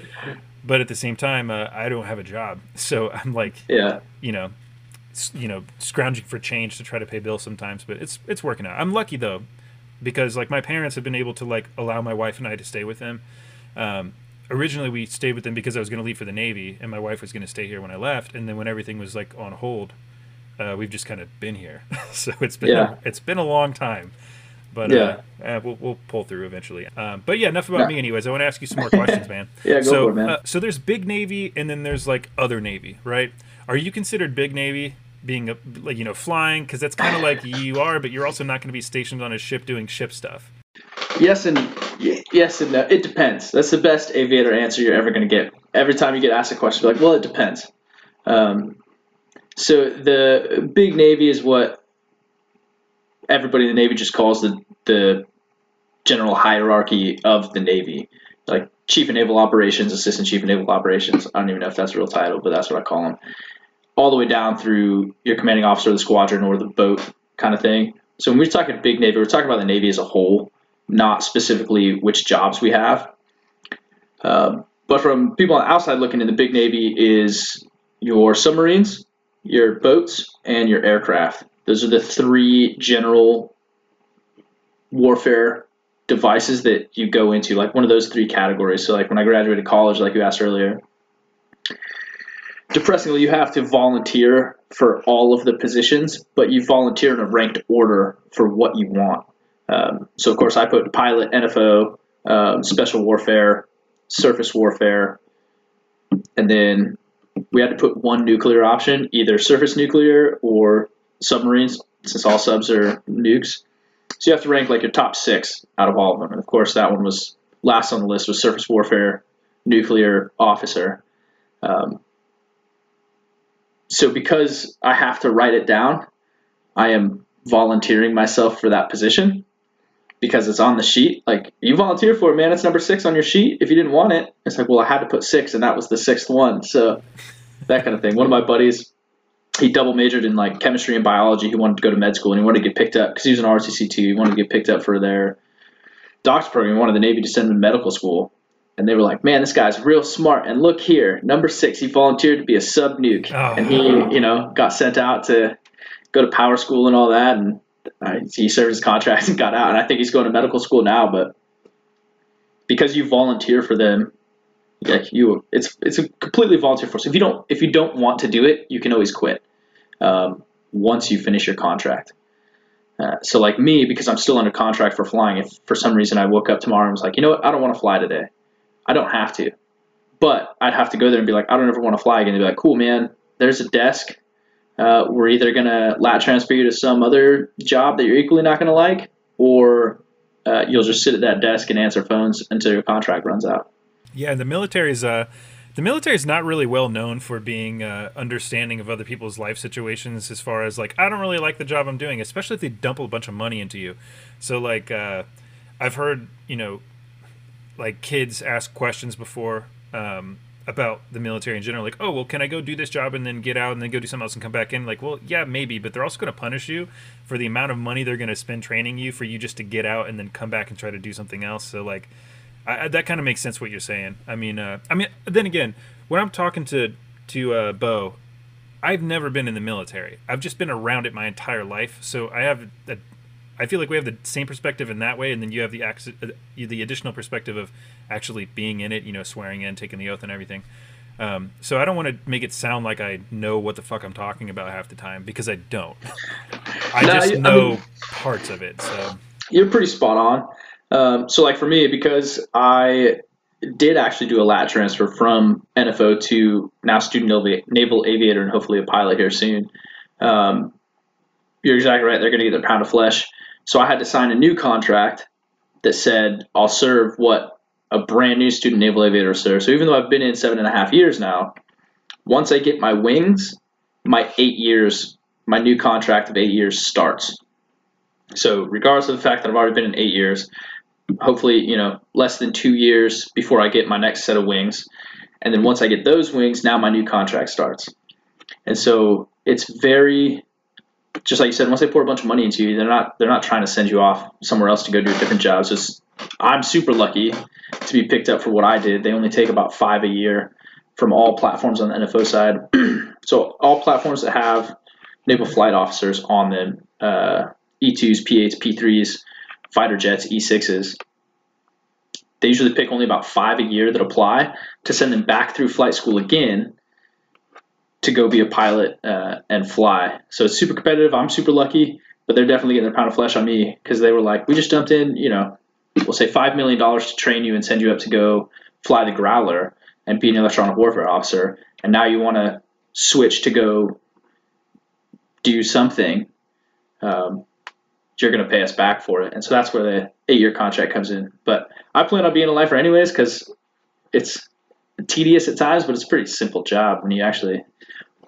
But at the same time, uh, I don't have a job, so I'm like, Yeah. you know, you know, scrounging for change to try to pay bills sometimes. But it's it's working out. I'm lucky though, because like my parents have been able to like allow my wife and I to stay with them. Um, originally, we stayed with them because I was going to leave for the Navy, and my wife was going to stay here when I left. And then when everything was like on hold, uh, we've just kind of been here. so it's been Yeah. it's been a long time. But Yeah. uh, uh, we'll, we'll pull through eventually. Um, but yeah, enough about Yeah. me, anyways. I want to ask you some more questions, man. Yeah, go so, for it, man. Uh, so there's big Navy, and then there's like other Navy, right? Are you considered big Navy, being a like you know flying? Because that's kind of like you are, but you're also not going to be stationed on a ship doing ship stuff. Yes and yes and no. It depends. That's the best aviator answer you're ever going to get. Every time you get asked a question, like, "Well, it depends." Um, so the big Navy is what everybody in the Navy just calls the the general hierarchy of the Navy, like Chief of Naval Operations, Assistant Chief of Naval Operations. I don't even know if that's a real title, but that's what I call them. All the way down through your commanding officer of the squadron or the boat kind of thing. So when we're talking big Navy, we're talking about the Navy as a whole not specifically which jobs we have. Um, but from people on the outside looking in, the big Navy is your submarines, your boats, and your aircraft. Those are the three general warfare devices that you go into, like one of those three categories. So, like when I graduated college, like you asked earlier, depressingly, you have to volunteer for all of the positions, but you volunteer in a ranked order for what you want. Um, so, of course, I put pilot, NFO, um, special warfare, surface warfare, and then we had to put one nuclear option, either surface nuclear or submarines, since all subs are nukes. So you have to rank like your top six out of all of them. And of course, that one was last on the list was surface warfare, nuclear officer. Um, so because I have to write it down, I am volunteering myself for that position because it's on the sheet. Like you volunteer for it, man. It's number six on your sheet. If you didn't want it, it's like, well, I had to put six, and that was the sixth one. So that kind of thing. One of my buddies, he double majored in like chemistry and biology. He wanted to go to med school, and he wanted to get picked up because he was an ROTC too. He wanted to get picked up for their doctor program. He wanted the Navy to send him to medical school. And they were like, "Man, this guy's real smart." And look here, number six, he volunteered to be a sub nuke, Oh. and he, oh. you know, got sent out to go to power school and all that. And he served his contract and got out. And I think he's going to medical school now. But because you volunteer for them, like you, it's it's a completely volunteer force. If you don't if you don't want to do it, you can always quit um, once you finish your contract. Uh, so like me, because I'm still under contract for flying, if for some reason I woke up tomorrow and was like, you know what, I don't want to fly today, I don't have to. But I'd have to go there and be like, I don't ever want to fly again. They'd be like, cool, man, there's a desk. Uh, we're either going to lat transfer you to some other job that you're equally not going to like, or uh, you'll just sit at that desk and answer phones until your contract runs out. Yeah, the military's uh, the military's not really well known for being uh, understanding of other people's life situations. As far as like, I don't really like the job I'm doing, especially if they dump a bunch of money into you. So like, uh, I've heard you know, like kids ask questions before um, about the military in general, like, oh well, can I go do this job and then get out and then go do something else and come back in? Like, well, yeah, maybe, but they're also going to punish you for the amount of money they're going to spend training you for you just to get out and then come back and try to do something else. So like. I, that kind of makes sense what you're saying. I mean, uh, I mean, then again, when I'm talking to to uh, Bo, I've never been in the military. I've just been around it my entire life, so I have a, I feel like we have the same perspective in that way, and then you have the acc- uh, the additional perspective of actually being in it. You know, swearing in, taking the oath, and everything. Um, so I don't want to make it sound like I know what the fuck I'm talking about half the time because I don't. I No, just you- I know mean- parts of it. So You're pretty spot on. Um, so, like for me, because I did actually do a lat transfer from NFO to now student naval, naval aviator and hopefully a pilot here soon. Um, you're exactly right. They're going to get their pound of flesh. So I had to sign a new contract that said I'll serve what a brand new student naval aviator serves. So even though I've been in seven and a half years now, once I get my wings, my eight years, my new contract of eight years starts. So regardless of the fact that I've already been in eight years, hopefully, you know, less than two years before I get my next set of wings. And then once I get those wings, now my new contract starts. And so it's very just like you said, once they pour a bunch of money into you, they're not they're not trying to send you off somewhere else to go do a different job. Just I'm super lucky to be picked up for what I did. They only take about five a year from all platforms on the NFO side. so all platforms that have naval flight officers on them, uh, E2s, P8s, P3s, fighter jets, E6s. They usually pick only about five a year that apply to send them back through flight school again to go be a pilot uh, and fly. So it's super competitive. I'm super lucky, but they're definitely getting their pound of flesh on me because they were like, we just dumped in, you know, we'll say $5 million to train you and send you up to go fly the Growler and be an electronic warfare officer. And now you want to switch to go do something. Um, you're going to pay us back for it. And so that's where the eight year contract comes in. But I plan on being a lifer anyways because it's tedious at times, but it's a pretty simple job when you actually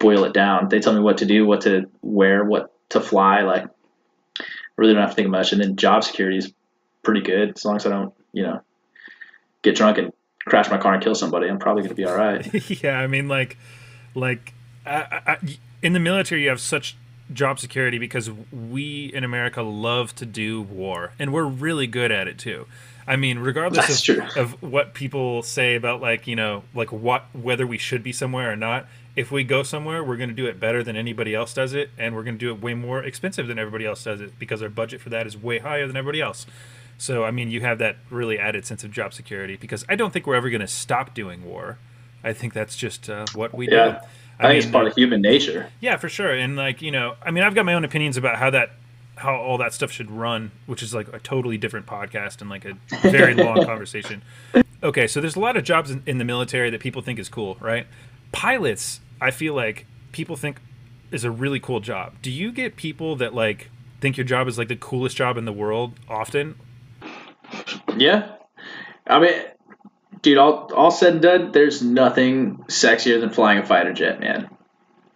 boil it down. They tell me what to do, what to wear, what to fly. Like, I really don't have to think much. And then job security is pretty good as long as I don't, you know, get drunk and crash my car and kill somebody. I'm probably going to be all right. yeah, I mean, like, like I, I, in the military, you have such job security because we in America love to do war, and we're really good at it too. I mean, regardless of, of what people say about like you know like what whether we should be somewhere or not, if we go somewhere, we're going to do it better than anybody else does it, and we're going to do it way more expensive than everybody else does it because our budget for that is way higher than everybody else. So, I mean, you have that really added sense of job security because I don't think we're ever going to stop doing war. I think that's just uh, what we yeah. do. I, I think mean, it's part of human nature. Yeah, for sure. And like you know, I mean, I've got my own opinions about how that, how all that stuff should run, which is like a totally different podcast and like a very long conversation. Okay, so there's a lot of jobs in, in the military that people think is cool, right? Pilots, I feel like people think is a really cool job. Do you get people that like think your job is like the coolest job in the world often? Yeah, I mean, dude, all all said and done, there's nothing sexier than flying a fighter jet, man.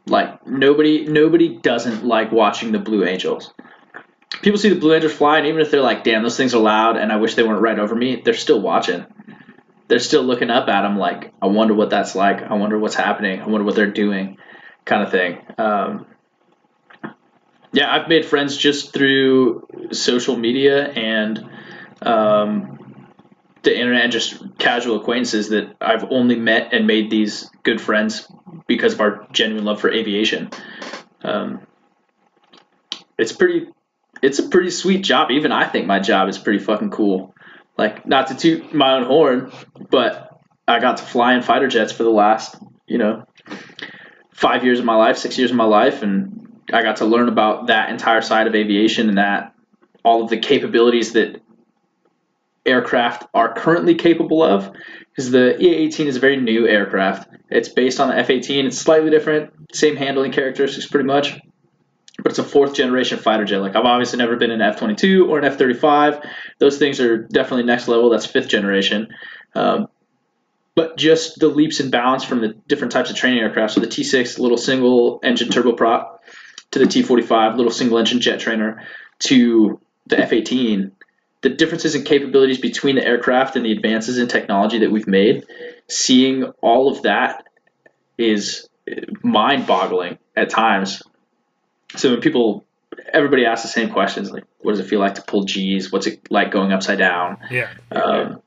Like nobody nobody doesn't like watching the Blue Angels. People see the Blue Angels fly, and even if they're like, "Damn, those things are loud," and I wish they weren't right over me, they're still watching. They're still looking up at them, like, "I wonder what that's like. I wonder what's happening. I wonder what they're doing," kind of thing. Um, yeah, I've made friends just through social media and um, the internet and just casual acquaintances that I've only met and made these good friends because of our genuine love for aviation. Um, it's pretty, it's a pretty sweet job. Even I think my job is pretty fucking cool. Like, not to toot my own horn, but I got to fly in fighter jets for the last, you know, five years of my life, six years of my life, and I got to learn about that entire side of aviation and that all of the capabilities that aircraft are currently capable of because the EA-18 is a very new aircraft. It's based on the F-18. It's slightly different, same handling characteristics pretty much, but it's a fourth generation fighter jet. Like I've obviously never been in an F-22 or an F-35. Those things are definitely next level. That's fifth generation. Um, but just the leaps and bounds from the different types of training aircraft. So the T6, little single engine turboprop, to the T45, little single engine jet trainer, to the F-18 the differences in capabilities between the aircraft and the advances in technology that we've made, seeing all of that is mind boggling at times. So when people, everybody asks the same questions like, what does it feel like to pull G's? What's it like going upside down? Yeah. Um,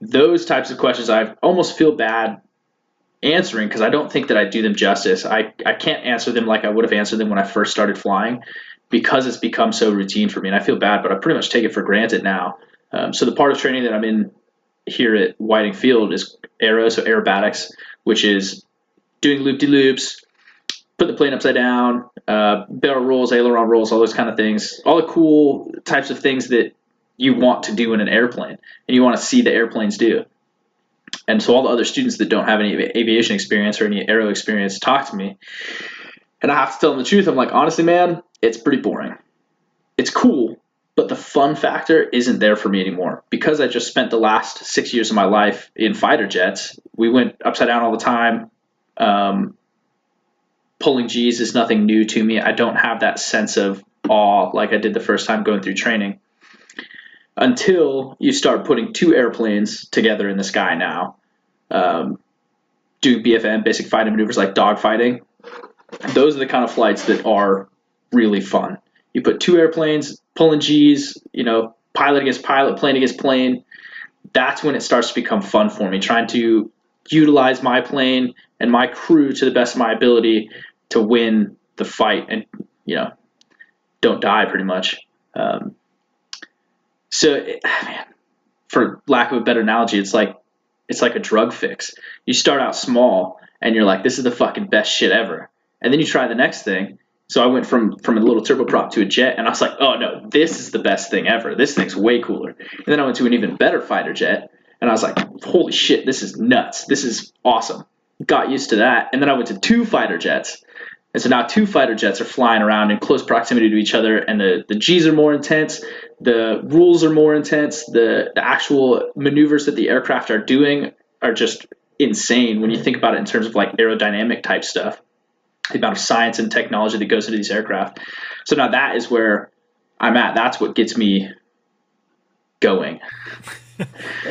those types of questions I almost feel bad answering because I don't think that I do them justice. I, I can't answer them like I would have answered them when I first started flying because it's become so routine for me. And I feel bad, but I pretty much take it for granted now. Um, so the part of training that I'm in here at Whiting Field is aero, so aerobatics, which is doing loop de loops, put the plane upside down, uh, barrel rolls, aileron rolls, all those kind of things, all the cool types of things that you want to do in an airplane and you want to see the airplanes do. And so all the other students that don't have any aviation experience or any aero experience talk to me. And I have to tell them the truth. I'm like, honestly, man, it's pretty boring. It's cool, but the fun factor isn't there for me anymore because I just spent the last six years of my life in fighter jets. We went upside down all the time. Um, pulling G's is nothing new to me. I don't have that sense of awe like I did the first time going through training until you start putting two airplanes together in the sky now. Um, do BFM, basic fighting maneuvers like dogfighting. Those are the kind of flights that are really fun. You put two airplanes pulling G's, you know, pilot against pilot, plane against plane. That's when it starts to become fun for me, trying to utilize my plane and my crew to the best of my ability to win the fight and, you know, don't die pretty much. Um, so, man, for lack of a better analogy, it's like it's like a drug fix. You start out small and you're like, this is the fucking best shit ever. And then you try the next thing. So I went from from a little turboprop to a jet, and I was like, oh no, this is the best thing ever. This thing's way cooler. And then I went to an even better fighter jet, and I was like, holy shit, this is nuts. This is awesome. Got used to that, and then I went to two fighter jets. And so now two fighter jets are flying around in close proximity to each other, and the, the G's are more intense, the rules are more intense, the, the actual maneuvers that the aircraft are doing are just insane when you think about it in terms of like aerodynamic type stuff, the amount of science and technology that goes into these aircraft. So now that is where I'm at. That's what gets me going.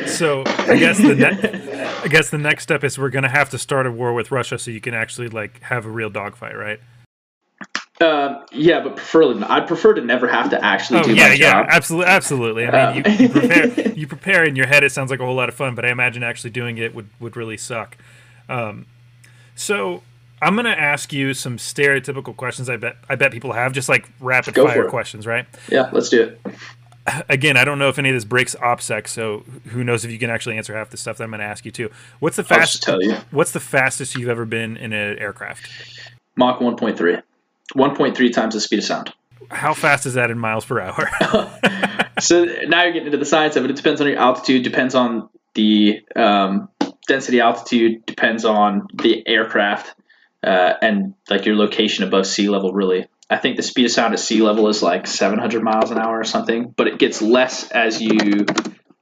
so I guess the ne- I guess the next step is we're going to have to start a war with Russia so you can actually like have a real dogfight, right? Uh, yeah, but preferably, I'd prefer to never have to actually oh, do yeah, my yeah, job. absolutely, absolutely. I mean, you, you, prepare, you prepare in your head. It sounds like a whole lot of fun, but I imagine actually doing it would would really suck. Um, so I'm gonna ask you some stereotypical questions. I bet I bet people have just like rapid fire questions, right? Yeah, let's do it. Again, I don't know if any of this breaks OPSEC, so who knows if you can actually answer half the stuff that I'm gonna ask you too. What's the fastest? tell you. What's the fastest you've ever been in an aircraft? Mach 1.3. 1.3 times the speed of sound. How fast is that in miles per hour? So now you're getting into the science of it. It depends on your altitude, depends on the um, density altitude, depends on the aircraft, uh, and like your location above sea level, really. I think the speed of sound at sea level is like 700 miles an hour or something, but it gets less as you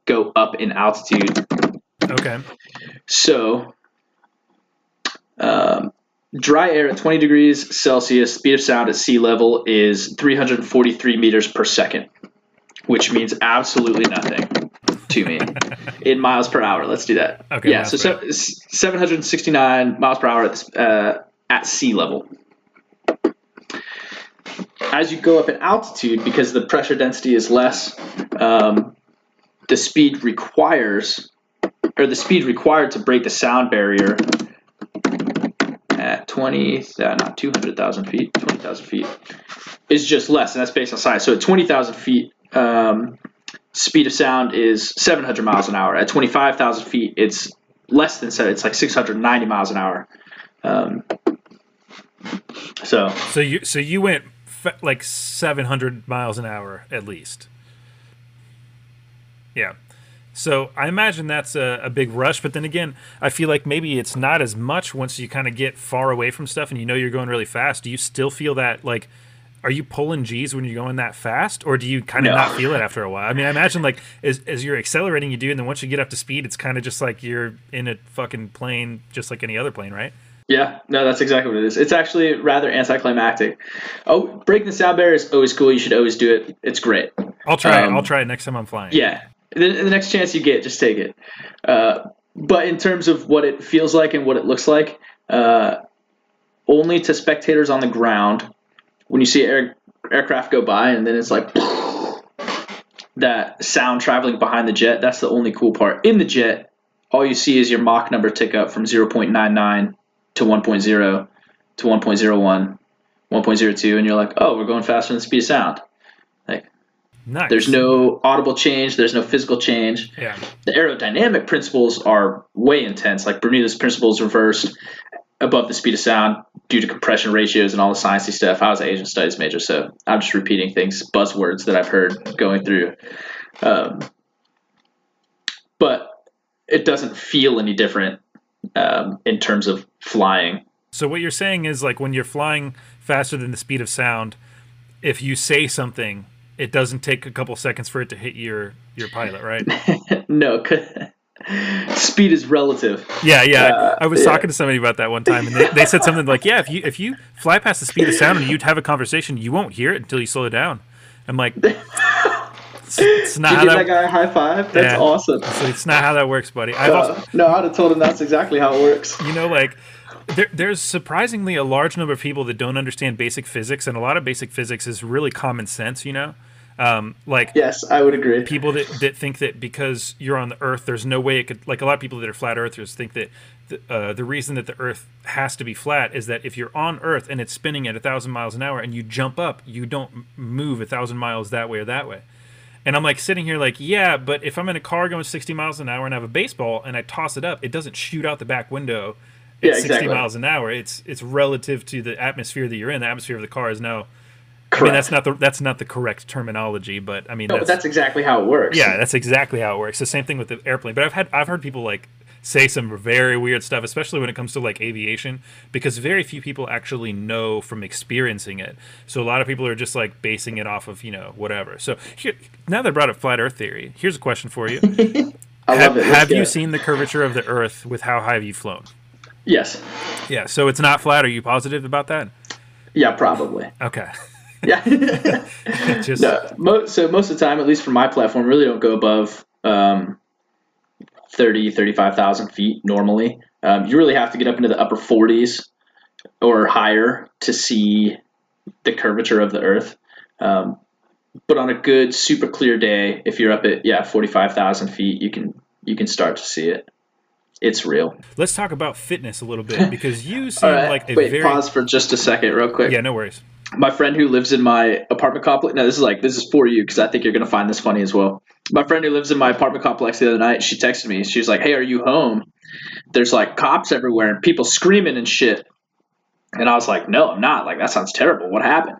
go up in altitude. okay. So, um, dry air at 20 degrees Celsius, speed of sound at sea level is 343 meters per second, which means absolutely nothing to me in miles per hour. Let's do that. Okay, Yeah. So, so 769 miles per hour at, uh, at sea level. As you go up in altitude, because the pressure density is less, um, the speed requires or the speed required to break the sound barrier at 20, uh, not 200,000 feet, 20,000 feet is just less, and that's based on size. So at 20,000 feet, um, speed of sound is 700 miles an hour. At 25,000 feet, it's less than seven. It's like 690 miles an hour. Um, so So you so you went like 700 miles an hour at least. Yeah. So I imagine that's a, a big rush, but then again, I feel like maybe it's not as much once you kind of get far away from stuff and you know you're going really fast. Do you still feel that like are you pulling G's when you're going that fast, or do you kind of No. not feel it after a while? I mean, I imagine like as, as you're accelerating, you do, and then once you get up to speed, it's kind of just like you're in a fucking plane, just like any other plane, right? Yeah, no, that's exactly what it is. It's actually rather anticlimactic. Oh, breaking the sound barrier is always cool. You should always do it. It's great. I'll try it. Um, I'll try it next time I'm flying. Yeah, the, the next chance you get, just take it. Uh, but in terms of what it feels like and what it looks like, uh, only to spectators on the ground. When you see air, aircraft go by, and then it's like that sound traveling behind the jet. That's the only cool part. In the jet, all you see is your Mach number tick up from 0.99 to 1.0 to 1.01, 1.02, and you're like, oh, we're going faster than the speed of sound. Like, nice. there's no audible change, there's no physical change. Yeah. The aerodynamic principles are way intense. Like Bernoulli's principles reversed above the speed of sound due to compression ratios and all the sciencey stuff. I was an Asian studies major, so I'm just repeating things, buzzwords that I've heard going through. Um, but it doesn't feel any different um, in terms of flying. So what you're saying is like when you're flying faster than the speed of sound, if you say something, it doesn't take a couple seconds for it to hit your your pilot, right? no. speed is relative. Yeah, yeah. Uh, I was yeah. talking to somebody about that one time, and they, they said something like, "Yeah, if you if you fly past the speed of sound and you'd have a conversation, you won't hear it until you slow it down." I'm like, it's, it's not Did how you give that, that guy a high five? That's Yeah. awesome. it's, it's not how that works, buddy. I've also, Uh, no, I'd have told him that's exactly how it works. you know, like there, there's surprisingly a large number of people that don't understand basic physics, and a lot of basic physics is really common sense. You know, um, like yes, I would agree. People that, that think that because you're on the Earth, there's no way it could. Like a lot of people that are flat Earthers think that the, uh, the reason that the Earth has to be flat is that if you're on Earth and it's spinning at a thousand miles an hour and you jump up, you don't move a thousand miles that way or that way. And I'm like sitting here like, yeah, but if I'm in a car going 60 miles an hour and I have a baseball and I toss it up, it doesn't shoot out the back window at Yeah, 60 exactly. miles an hour. It's it's relative to the atmosphere that you're in. The atmosphere of the car is now. I mean, that's not the that's not the correct terminology, but I mean, No, but that's exactly how it works. yeah, that's exactly how it works. The same thing with the airplane. But I've had I've heard people like say some very weird stuff, especially when it comes to like aviation, because very few people actually know from experiencing it. So a lot of people are just like basing it off of you know whatever. So here, now that I brought up flat Earth theory, here's a question for you: I Have, love it. Have you it. seen the curvature of the Earth with how high have you flown? Yes. Yeah, so it's not flat. Are you positive about that? Yeah, probably. Okay, Yeah. just no, mo- so most of the time, at least for my platform, really don't go above um, 30, 35,000 feet normally. Um, you really have to get up into the upper 40s or higher to see the curvature of the Earth. Um, but on a good, super clear day, if you're up at yeah 45,000 feet, you can you can start to see it. It's real. let's talk about fitness a little bit because you seem right. like a Wait, very pause for just a second, real quick. yeah, no worries. My friend who lives in my apartment complex. Now this is like this is for you because I think you're gonna find this funny as well. My friend who lives in my apartment complex the other night, she texted me. She's like, "Hey, are you home? There's like cops everywhere and people screaming and shit." And I was like, "No, I'm not. Like that sounds terrible. What happened?"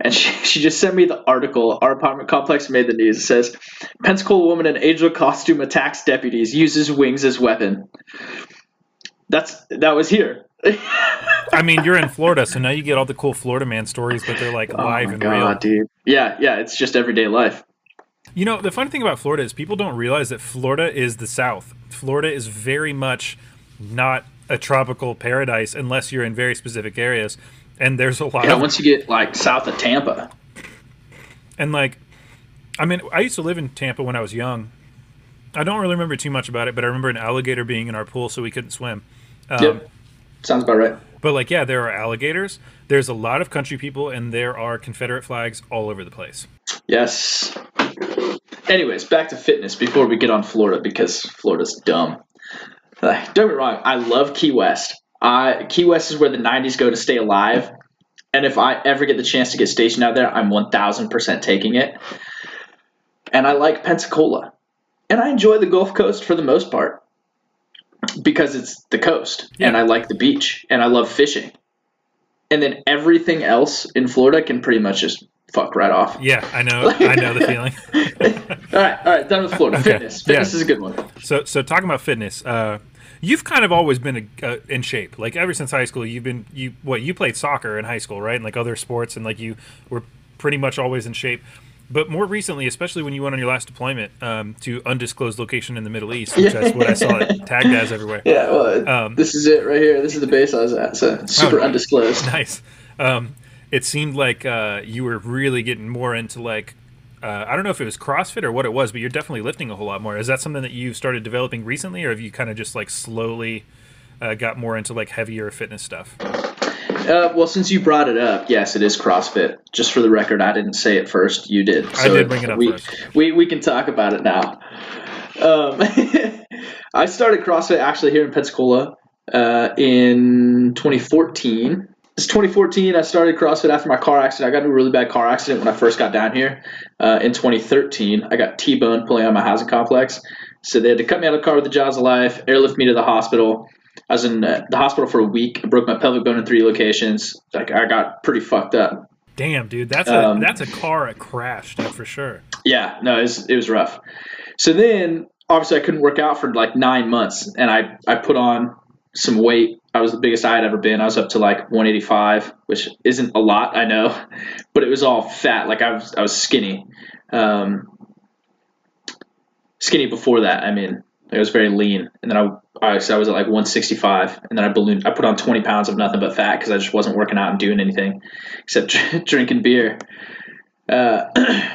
And she, she just sent me the article. Our apartment complex made the news. It says, "Pensacola woman in angel costume attacks deputies, uses wings as weapon." That's that was here. I mean, you're in Florida, so now you get all the cool Florida man stories, but they're like live and real. dude. Yeah, yeah. It's just everyday life. You know, the funny thing about Florida is people don't realize that Florida is the South. Florida is very much not a tropical paradise unless you're in very specific areas. And there's a lot Yeah, of once you get like south of Tampa. and like I mean, I used to live in Tampa when I was young. I don't really remember too much about it, but I remember an alligator being in our pool so we couldn't swim. Um, Yep. Sounds about right. But like, yeah, there are alligators. There's a lot of country people, and there are Confederate flags all over the place. Yes. Anyways, back to fitness before we get on Florida because Florida's dumb. Uh, don't get me wrong, I love Key West. I Key West is where the 90s go to stay alive. And if I ever get the chance to get stationed out there, I'm 1000% taking it. And I like Pensacola. And I enjoy the Gulf Coast for the most part because it's the coast and I like the beach and I love fishing. And then everything else in Florida can pretty much just fuck right off. Yeah, I know. I know the feeling. All right, all right, done with Florida. Okay, Fitness. Fitness yeah. is a good one. So, so talking about fitness, uh, you've kind of always been uh, in shape. Like ever since high school, you've been you what you played soccer in high school, right? And like other sports, and like you were pretty much always in shape. But more recently, especially when you went on your last deployment um, to undisclosed location in the Middle East, which is what I saw it tagged as everywhere. Yeah, well, Um, this is it right here. This is the base I was at. So super Oh, undisclosed. nice. Um, it seemed like uh, you were really getting more into like uh, I don't know if it was CrossFit or what it was, but you're definitely lifting a whole lot more. Is that something that you've started developing recently, or have you kind of just like slowly uh, got more into like heavier fitness stuff? Uh, well, since you brought it up, yes, it is CrossFit. Just for the record, I didn't say it first. You did. I did bring it up we, first. We we can talk about it now. Um, I started CrossFit actually here in Pensacola uh, in 2014. It's 2014. I started CrossFit after my car accident. I got in a really bad car accident when I first got down here. Uh, in 2013, I got T-boned pulling out my housing complex. So they had to cut me out of the car with the jaws of life, airlift me to the hospital. I was in uh, the hospital for a week. I broke my pelvic bone in three locations. Like I got pretty fucked up. Damn, dude, that's a Um, that's a car crash, that's for sure. Yeah, no, it was, it was rough. So then, obviously, I couldn't work out for like nine months, and I I put on some weight. I was the biggest I had ever been. I was up to like 185, which isn't a lot, I know, but it was all fat. Like I was I was skinny, um, skinny before that. I mean, I was very lean, and then I I, so I was at like 165, and then I ballooned. I put on 20 pounds of nothing but fat because I just wasn't working out and doing anything except drinking beer. Uh,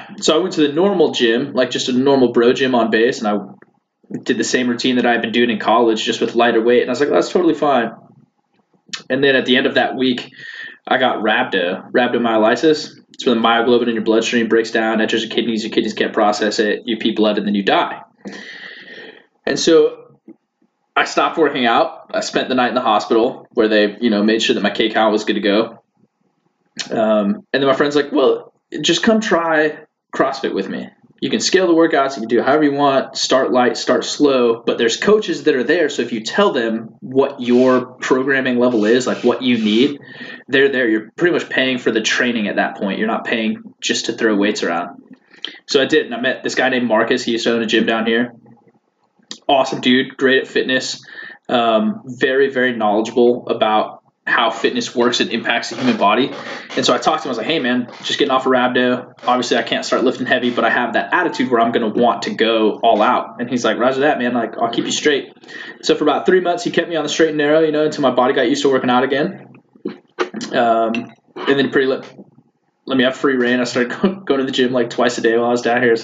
so I went to the normal gym, like just a normal bro gym on base, and I did the same routine that I had been doing in college, just with lighter weight. And I was like, that's totally fine. And then at the end of that week, I got rhabdo, rhabdomyolysis. It's when the myoglobin in your bloodstream breaks down, enters your kidneys, your kidneys can't process it, you pee blood, and then you die. And so I stopped working out. I spent the night in the hospital where they, you know, made sure that my K count was good to go. Um, and then my friend's like, well, just come try CrossFit with me. You can scale the workouts, you can do however you want, start light, start slow, but there's coaches that are there. So if you tell them what your programming level is, like what you need, they're there. You're pretty much paying for the training at that point. You're not paying just to throw weights around. So I did, and I met this guy named Marcus. He used to own a gym down here. Awesome dude, great at fitness, um, very, very knowledgeable about how fitness works and impacts the human body. And so I talked to him. I was like, "Hey, man, just getting off a of rhabdo. Obviously, I can't start lifting heavy, but I have that attitude where I'm to want to go all out." And he's like, "Roger that, man. Like, I'll keep you straight." So for about three months, he kept me on the straight and narrow, you know, until my body got used to working out again. Um, and then pretty let, let me have free reign. I started going to the gym like twice a day while I was down here.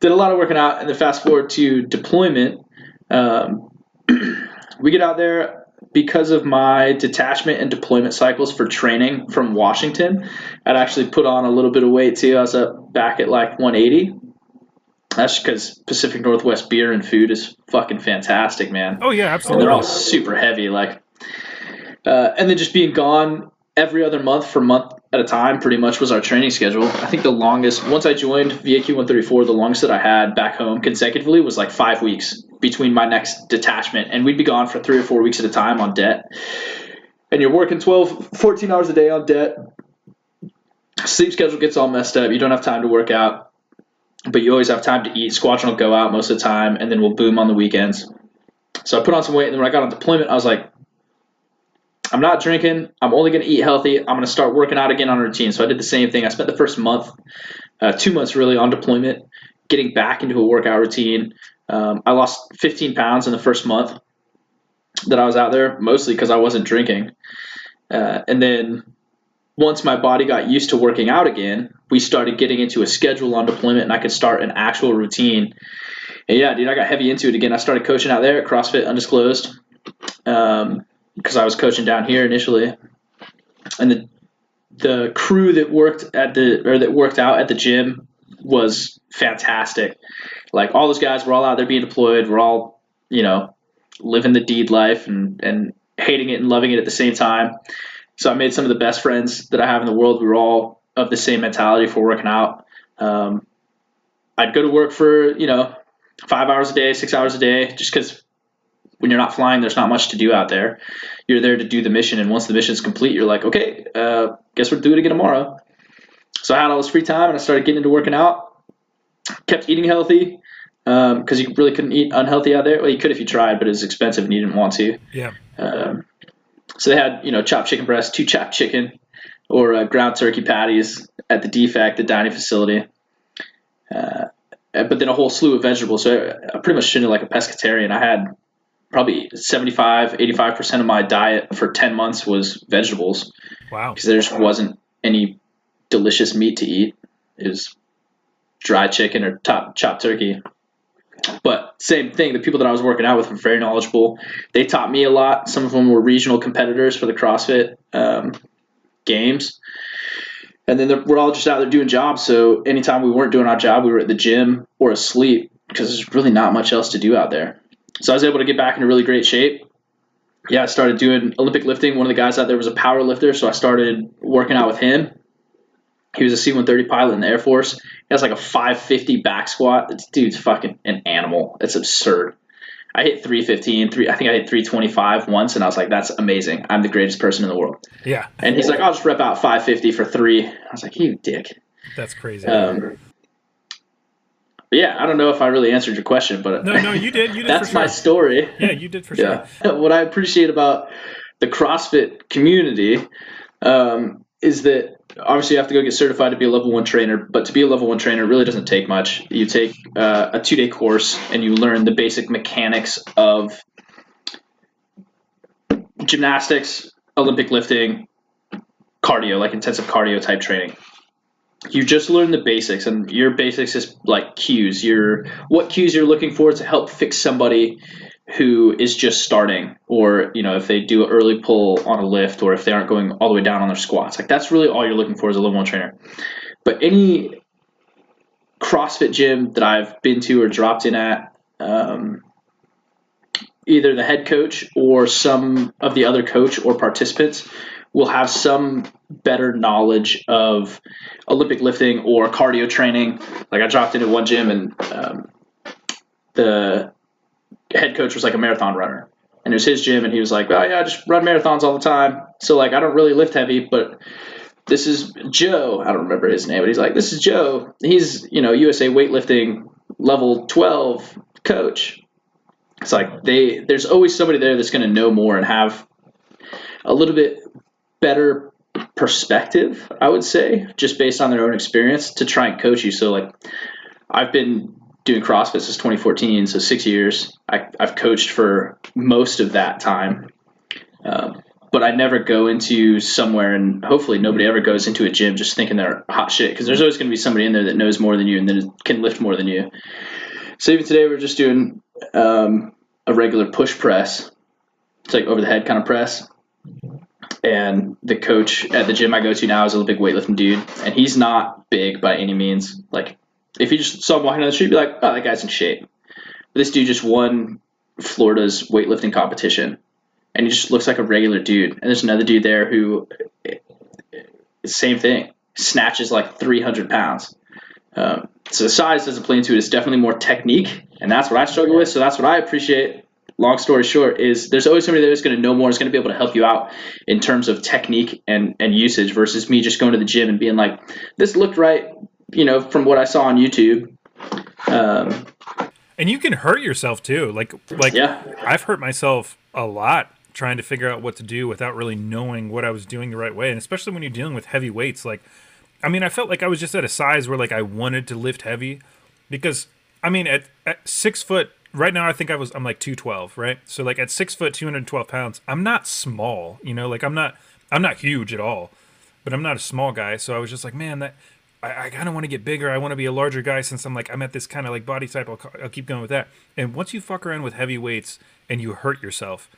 Did a lot of working out, and then fast forward to deployment. Um, we get out there because of my detachment and deployment cycles for training from Washington, I'd actually put on a little bit of weight too. I was up back at like 180. That's because Pacific Northwest beer and food is fucking fantastic, man. Oh yeah, absolutely. And they're all super heavy, like, uh, and then just being gone every other month for a month at a time pretty much was our training schedule. I think the longest once I joined VAQ 134, the longest that I had back home consecutively was like five weeks between my next detachment, and we'd be gone for three or four weeks at a time on det. And you're working 12, 14 hours a day on det. Sleep schedule gets all messed up. You don't have time to work out, but you always have time to eat. Squadron will go out most of the time, and then we'll boom on the weekends. So I put on some weight, and then when I got on deployment, I was like, I'm not drinking. I'm only going to eat healthy. I'm going to start working out again on routine. So I did the same thing. I spent the first month, uh, two months really on deployment, getting back into a workout routine. Um, I lost 15 pounds in the first month that I was out there, mostly because I wasn't drinking. Uh, and then once my body got used to working out again, we started getting into a schedule on deployment and I could start an actual routine. And yeah, dude, I got heavy into it again. I started coaching out there at CrossFit Undisclosed. Um, because I was coaching down here initially, and the the crew that worked at the or that worked out at the gym was fantastic. Like all those guys were all out there being deployed. We're all you know living the deed life and and hating it and loving it at the same time. So I made some of the best friends that I have in the world. We were all of the same mentality for working out. Um, I'd go to work for you know five hours a day, six hours a day, just because when you're not flying, there's not much to do out there. You're there to do the mission, and once the mission's complete, you're like, okay, uh, guess we'll do it again tomorrow. So I had all this free time, and I started getting into working out. Kept eating healthy because um, you really couldn't eat unhealthy out there. Well, you could if you tried, but it was expensive and you didn't want to. Yeah. Um, so they had you know chopped chicken breast, two chopped chicken, or uh, ground turkey patties at the DFAC, the dining facility. Uh, but then a whole slew of vegetables. So I pretty much treated like a pescatarian. I had probably 75, 85% of my diet for 10 months was vegetables. Wow. Because there just wasn't any delicious meat to eat. It was dry chicken or top chopped turkey. But same thing, the people that I was working out with were very knowledgeable. They taught me a lot. Some of them were regional competitors for the CrossFit um, games. And then we're all just out there doing jobs. So anytime we weren't doing our job, we were at the gym or asleep because there's really not much else to do out there. So I was able to get back into really great shape. Yeah, I started doing Olympic lifting. One of the guys out there was a power lifter, so I started working out with him. He was a C 130 pilot in the Air Force. He has like a 550 back squat. This dude's fucking an animal. It's absurd. I hit 315, three, I think I hit 325 once, and I was like, that's amazing. I'm the greatest person in the world. Yeah. And he's like, I'll just rep out 550 for three. I was like, you dick. That's crazy. Um, yeah, I don't know if I really answered your question, but no, no, you did. You did. that's sure. my story. Yeah, you did for sure. What I appreciate about the CrossFit community um, is that obviously you have to go get certified to be a level one trainer, but to be a level one trainer really doesn't take much. You take uh, a two day course and you learn the basic mechanics of gymnastics, Olympic lifting, cardio, like intensive cardio type training. You just learn the basics and your basics is like cues. Your what cues you're looking for to help fix somebody who is just starting, or you know, if they do an early pull on a lift, or if they aren't going all the way down on their squats. Like that's really all you're looking for as a level one trainer. But any CrossFit gym that I've been to or dropped in at, um, either the head coach or some of the other coach or participants will have some better knowledge of Olympic lifting or cardio training. Like I dropped into one gym and um, the head coach was like a marathon runner. And it was his gym, and he was like, "Oh yeah, I just run marathons all the time. So like, I don't really lift heavy, but this is Joe. I don't remember his name, but he's like, this is Joe. He's you know USA weightlifting level twelve coach. It's like they there's always somebody there that's going to know more and have a little bit better perspective, I would say, just based on their own experience to try and coach you. So like I've been doing CrossFit since 2014, so six years. I, have coached for most of that time. Um, but I never go into somewhere, and hopefully nobody ever goes into a gym just thinking they're hot shit because there's always going to be somebody in there that knows more than you and that can lift more than you. So even today, we're just doing um, a regular push press. It's like over the head kind of press. And the coach at the gym I go to now is a big weightlifting dude, and he's not big by any means. Like if you just saw him walking down the street, be like, oh, that guy's in shape. But this dude just won Florida's weightlifting competition, and he just looks like a regular dude. And there's another dude there who, same thing, snatches like 300 pounds. Um, so size doesn't play into it. It's definitely more technique, and that's what I struggle with. So that's what I appreciate. Long story short, is there's always somebody there that's going to know more, is going to be able to help you out in terms of technique and, and usage versus me just going to the gym and being like, this looked right, you know, from what I saw on YouTube. Um, and you can hurt yourself too. Like, like yeah. I've hurt myself a lot trying to figure out what to do without really knowing what I was doing the right way. And especially when you're dealing with heavy weights, like, I mean, I felt like I was just at a size where like I wanted to lift heavy because I mean, at, at six foot right now, I think I was I'm like two twelve, right? So like at six foot, two hundred twelve pounds, I'm not small, you know, like I'm not I'm not huge at all, but I'm not a small guy. So I was just like, man, that I, I kind of want to get bigger. I want to be a larger guy since I'm like I'm at this kind of like body type. I'll, I'll keep going with that. And once you fuck around with heavy weights and you hurt yourself,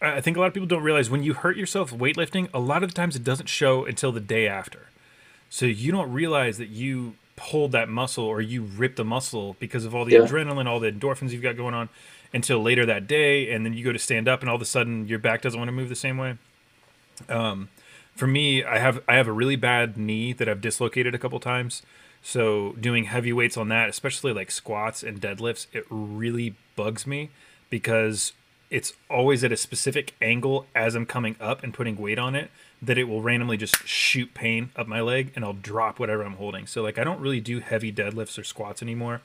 I think a lot of people don't realize when you hurt yourself weightlifting, a lot of the times it doesn't show until the day after. So you don't realize that you pulled that muscle or you ripped a muscle because of all the yeah. adrenaline, all the endorphins you've got going on until later that day. And then you go to stand up and all of a sudden your back doesn't want to move the same way. Um, for me, I have I have a really bad knee that I've dislocated a couple times. So doing heavy weights on that, especially like squats and deadlifts, it really bugs me because it's always at a specific angle as I'm coming up and putting weight on it that it will randomly just shoot pain up my leg and I'll drop whatever I'm holding. So like I don't really do heavy deadlifts or squats anymore,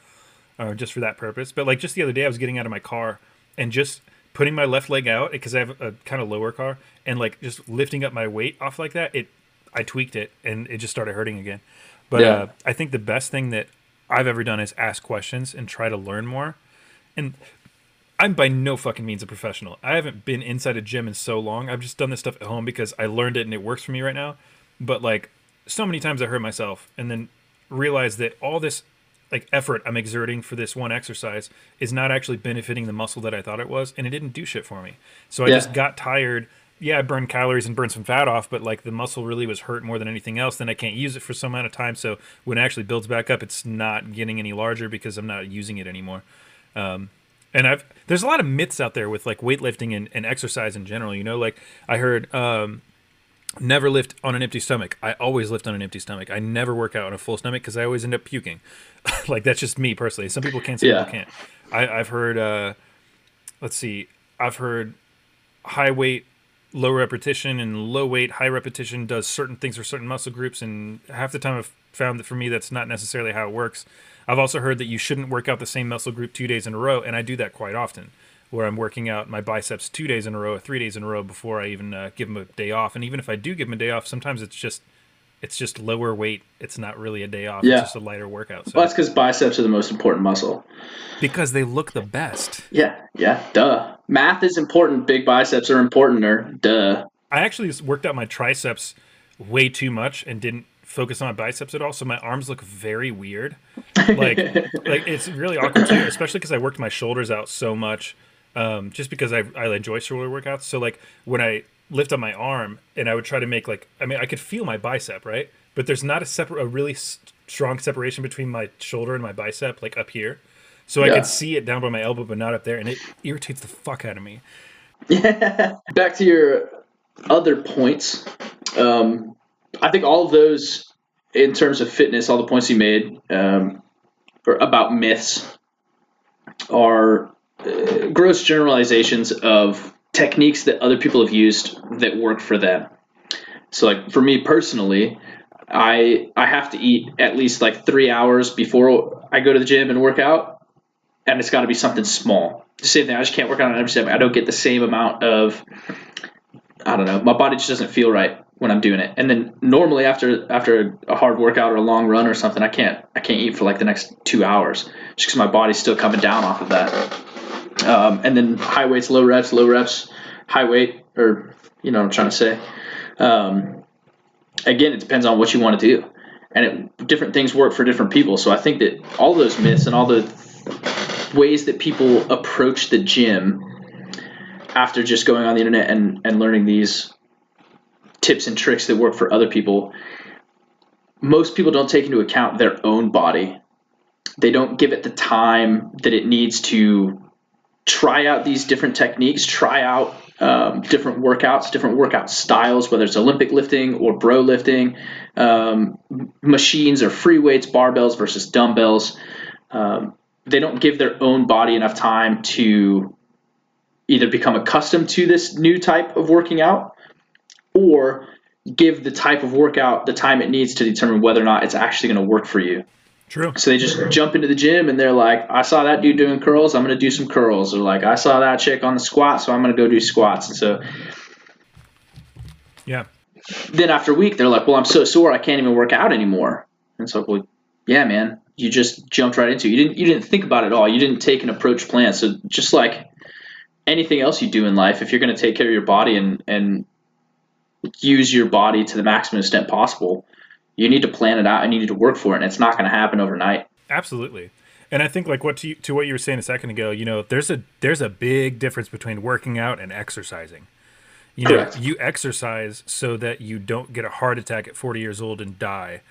uh, just for that purpose. But like just the other day, I was getting out of my car and just putting my left leg out because I have a kind of lower car and like just lifting up my weight off like that, it I tweaked it and it just started hurting again. But yeah. uh, I think the best thing that I've ever done is ask questions and try to learn more. And I'm by no fucking means a professional. I haven't been inside a gym in so long. I've just done this stuff at home because I learned it and it works for me right now. But like so many times I hurt myself and then realized that all this like effort I'm exerting for this one exercise is not actually benefiting the muscle that I thought it was, and it didn't do shit for me. So I yeah. just got tired. Yeah, I burned calories and burned some fat off, but like the muscle really was hurt more than anything else. Then I can't use it for some amount of time. So when it actually builds back up, it's not getting any larger because I'm not using it anymore. Um, and I've there's a lot of myths out there with like weightlifting and, and exercise in general. You know, like I heard um, never lift on an empty stomach. I always lift on an empty stomach. I never work out on a full stomach because I always end up puking. like that's just me personally. Some people can't. Some yeah. people can't. I, I've heard. Uh, let's see. I've heard high weight, low repetition, and low weight, high repetition does certain things for certain muscle groups. And half the time, I've found that for me, that's not necessarily how it works. I've also heard that you shouldn't work out the same muscle group two days in a row, and I do that quite often where I'm working out my biceps two days in a row or three days in a row before I even uh, give them a day off. And even if I do give them a day off, sometimes it's just it's just lower weight. It's not really a day off. Yeah. It's just a lighter workout. So. Well, that's because biceps are the most important muscle. Because they look the best. Yeah, yeah, duh. Math is important. Big biceps are important, or duh. I actually worked out my triceps way too much and didn't focus on my biceps at all. So my arms look very weird. Like, like it's really awkward too, especially because I worked my shoulders out so much um, just because I I enjoy shoulder workouts. So like when I lift up my arm and I would try to make like I mean I could feel my bicep right, but there's not a separate a really strong separation between my shoulder and my bicep like up here. So yeah. I could see it down by my elbow, but not up there, and it irritates the fuck out of me. Back to your other points. Um, I think all of those, in terms of fitness, all the points you made um, about myths are uh, gross generalizations of techniques that other people have used that work for them. So, like for me personally, I I have to eat at least like three hours before I go to the gym and work out, and it's got to be something small. Same thing. I just can't work out on every step. I don't get the same amount of I don't know. My body just doesn't feel right when I'm doing it. And then normally after after a hard workout or a long run or something, I can't I can't eat for like the next two hours just because my body's still coming down off of that. Um, and then high weights, low reps, low reps, high weight, or you know what I'm trying to say. Um, again, it depends on what you want to do, and it, different things work for different people. So I think that all those myths and all the ways that people approach the gym after just going on the internet and, and learning these tips and tricks that work for other people, most people don't take into account their own body. They don't give it the time that it needs to try out these different techniques, try out um, different workouts, different workout styles, whether it's Olympic lifting or bro lifting, um, machines or free weights, barbells versus dumbbells. Um, they don't give their own body enough time to either become accustomed to this new type of working out or give the type of workout the time it needs to determine whether or not it's actually going to work for you. True. So they just jump into the gym and they're like, I saw that dude doing curls, I'm going to do some curls. Or like, I saw that chick on the squat, so I'm going to go do squats. And so, yeah. Then after a week, they're like, well, I'm so sore, I can't even work out anymore. And so, well, yeah, man, you just jumped right into it. You didn't, you didn't think about it at all. You didn't take an approach plan. So just like anything else you do in life, if you're going to take care of your body and, and use your body to the maximum extent possible, you need to plan it out and you need to work for it, and it's not going to happen overnight. Absolutely. And I think like what to, to what you were saying a second ago, you know, there's a there's a big difference between working out and exercising. You know, Correct. you exercise so that you don't get a heart attack at 40 years old and die.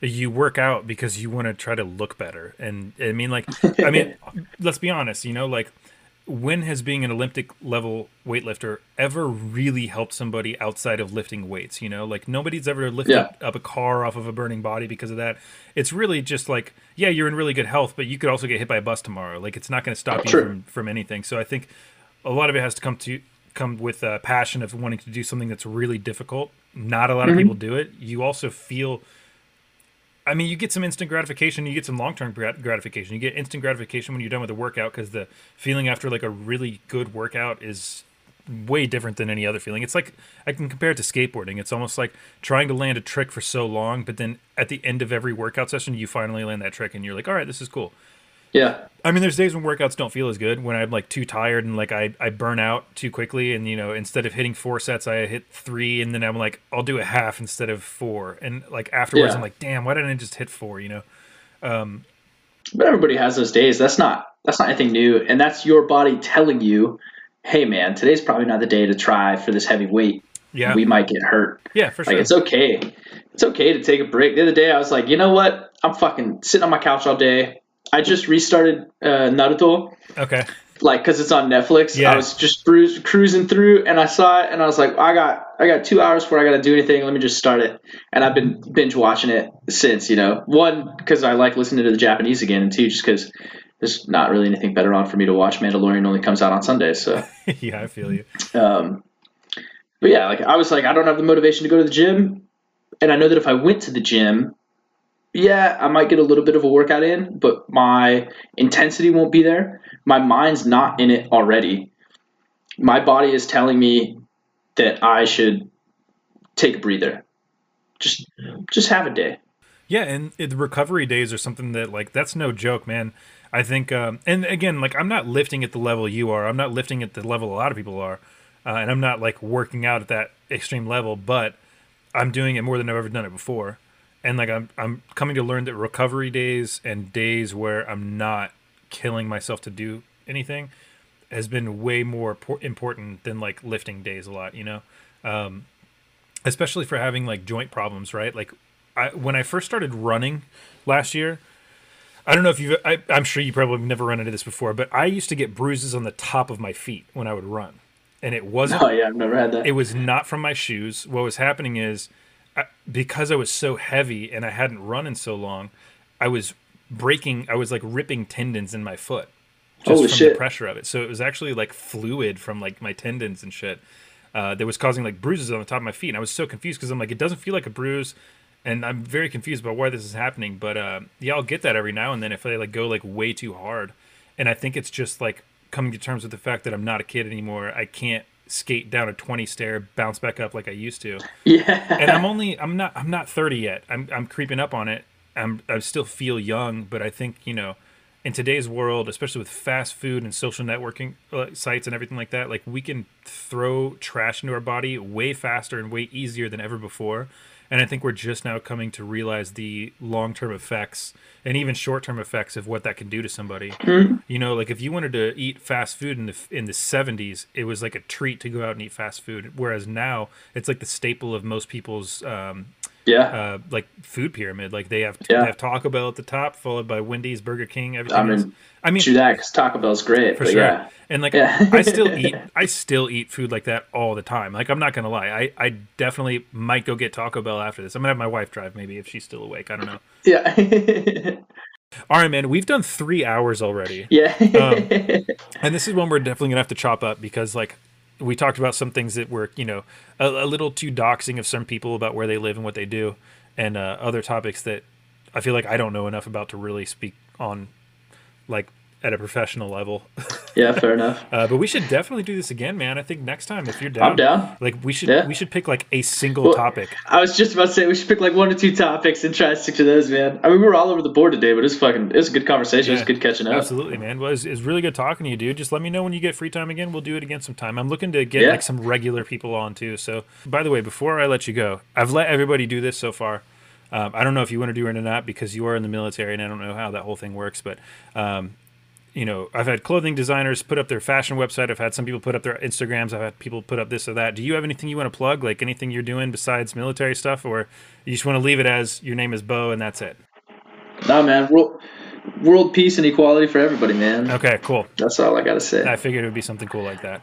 You work out because you want to try to look better. And I mean like I mean let's be honest, you know, like when has being an Olympic level weightlifter ever really helped somebody outside of lifting weights? You know, like nobody's ever lifted yeah. up a car off of a burning body because of that. It's really just like, yeah, you're in really good health, but you could also get hit by a bus tomorrow. Like it's not going to stop you from, from anything. So I think a lot of it has to come to come with a passion of wanting to do something that's really difficult. Not a lot mm-hmm. of people do it. You also feel I mean, you get some instant gratification. You get some long term gratification. You get instant gratification when you're done with a workout because the feeling after like a really good workout is way different than any other feeling. It's like I can compare it to skateboarding. It's almost like trying to land a trick for so long, but then at the end of every workout session, you finally land that trick and you're like, all right, this is cool. Yeah. I mean, there's days when workouts don't feel as good when I'm like too tired and like I, I burn out too quickly. And, you know, instead of hitting four sets, I hit three. And then I'm like, I'll do a half instead of four. And like afterwards, yeah. I'm like, damn, why didn't I just hit four, you know? Um, but everybody has those days. That's not, that's not anything new. And that's your body telling you, hey, man, today's probably not the day to try for this heavy weight. Yeah. We might get hurt. Yeah, for sure. Like, it's okay. It's okay to take a break. The other day, I was like, you know what? I'm fucking sitting on my couch all day. I just restarted uh, Naruto. Okay. Like, cause it's on Netflix. Yeah. I was just cruising through, and I saw it, and I was like, I got, I got two hours before I got to do anything. Let me just start it, and I've been binge watching it since. You know, one because I like listening to the Japanese again, and two just because there's not really anything better on for me to watch. Mandalorian only comes out on Sundays, so. yeah, I feel you. Um, but yeah, like I was like, I don't have the motivation to go to the gym, and I know that if I went to the gym, yeah, I might get a little bit of a workout in, but my intensity won't be there. My mind's not in it already. My body is telling me that I should take a breather. Just just have a day. Yeah, and the recovery days are something that like that's no joke, man. I think, um, and again, like I'm not lifting at the level you are. I'm not lifting at the level a lot of people are, uh, and I'm not like working out at that extreme level. But I'm doing it more than I've ever done it before and like I'm I'm coming to learn that recovery days and days where I'm not killing myself to do anything has been way more important than like lifting days a lot, you know? Um, especially for having like joint problems, right? Like I, when I first started running last year, I don't know if you've, I, am sure you probably never run into this before, but I used to get bruises on the top of my feet when I would run. And it wasn't, oh, yeah, I've never had that. It was not from my shoes. What was happening is I, because I was so heavy and I hadn't run in so long, I was breaking, I was like ripping tendons in my foot just Holy from shit. the pressure of it. So it was actually like fluid from like my tendons and shit. Uh, that was causing like bruises on the top of my feet. And I was so confused because I'm like, it doesn't feel like a bruise and I'm very confused about why this is happening. But uh, yeah, I'll get that every now and then if I like go like way too hard, and I think it's just like coming to terms with the fact that I'm not a kid anymore. I can't skate down a 20 stair, bounce back up like I used to. Yeah. And I'm only I'm not I'm not 30 yet. I'm I'm creeping up on it. I'm I still feel young, but I think you know. In today's world, especially with fast food and social networking uh, sites and everything like that, like we can throw trash into our body way faster and way easier than ever before and I think we're just now coming to realize the long term effects and even short term effects of what that can do to somebody. Mm-hmm. You know, like if you wanted to eat fast food in the in the seventies, it was like a treat to go out and eat fast food. Whereas now, it's like the staple of most people's um, yeah, uh, like food pyramid. Like they have yeah. they have Taco Bell at the top, followed by Wendy's, Burger King, everything. I mean, else. I mean, true that because Taco Bell's great for sure. Yeah. And like yeah. I still eat, I still eat food like that all the time. Like I'm not gonna lie, I I definitely might go get Taco Bell after this. I'm gonna have my wife drive maybe if she's still awake. I don't know. Yeah. all right, man. We've done three hours already. Yeah. um, and this is one we're definitely gonna have to chop up because like we talked about some things that were you know a, a little too doxing of some people about where they live and what they do, and uh, other topics that I feel like I don't know enough about to really speak on, like at a professional level. yeah, fair enough. Uh, but we should definitely do this again, man. I think next time if you're down, I'm down. Like we should yeah. we should pick like a single well, topic. I was just about to say we should pick like one or two topics and try to stick to those, man. I mean, we were all over the board today, but it's fucking it was a good conversation. Yeah, it was good catching up. Absolutely, man. Well, it's, it's really good talking to you, dude. Just let me know when you get free time again. We'll do it again sometime. I'm looking to get yeah. like some regular people on too. So, by the way, before I let you go, I've let everybody do this so far. Um, I don't know if you want to do it or not because you are in the military, and I don't know how that whole thing works. But um, you know, I've had clothing designers put up their fashion website. I've had some people put up their Instagrams. I've had people put up this or that. Do you have anything you want to plug, like anything you're doing besides military stuff, or you just want to leave it as your name is Bo and that's it? Nah, man. World, world peace and equality for everybody, man. Okay, cool. That's all I got to say. I figured it would be something cool like that.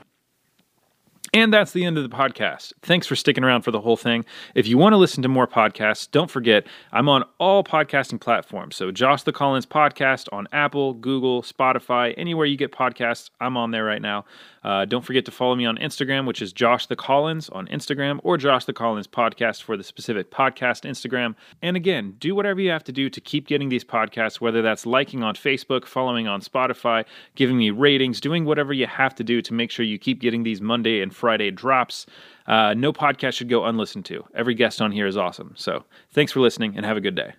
And that's the end of the podcast. Thanks for sticking around for the whole thing. If you want to listen to more podcasts, don't forget I'm on all podcasting platforms. So, Josh the Collins podcast on Apple, Google, Spotify, anywhere you get podcasts, I'm on there right now. Uh, don't forget to follow me on Instagram, which is Josh the Collins on Instagram or Josh the Collins podcast for the specific podcast Instagram. And again, do whatever you have to do to keep getting these podcasts, whether that's liking on Facebook, following on Spotify, giving me ratings, doing whatever you have to do to make sure you keep getting these Monday and Friday drops. Uh, no podcast should go unlistened to. Every guest on here is awesome. So thanks for listening and have a good day.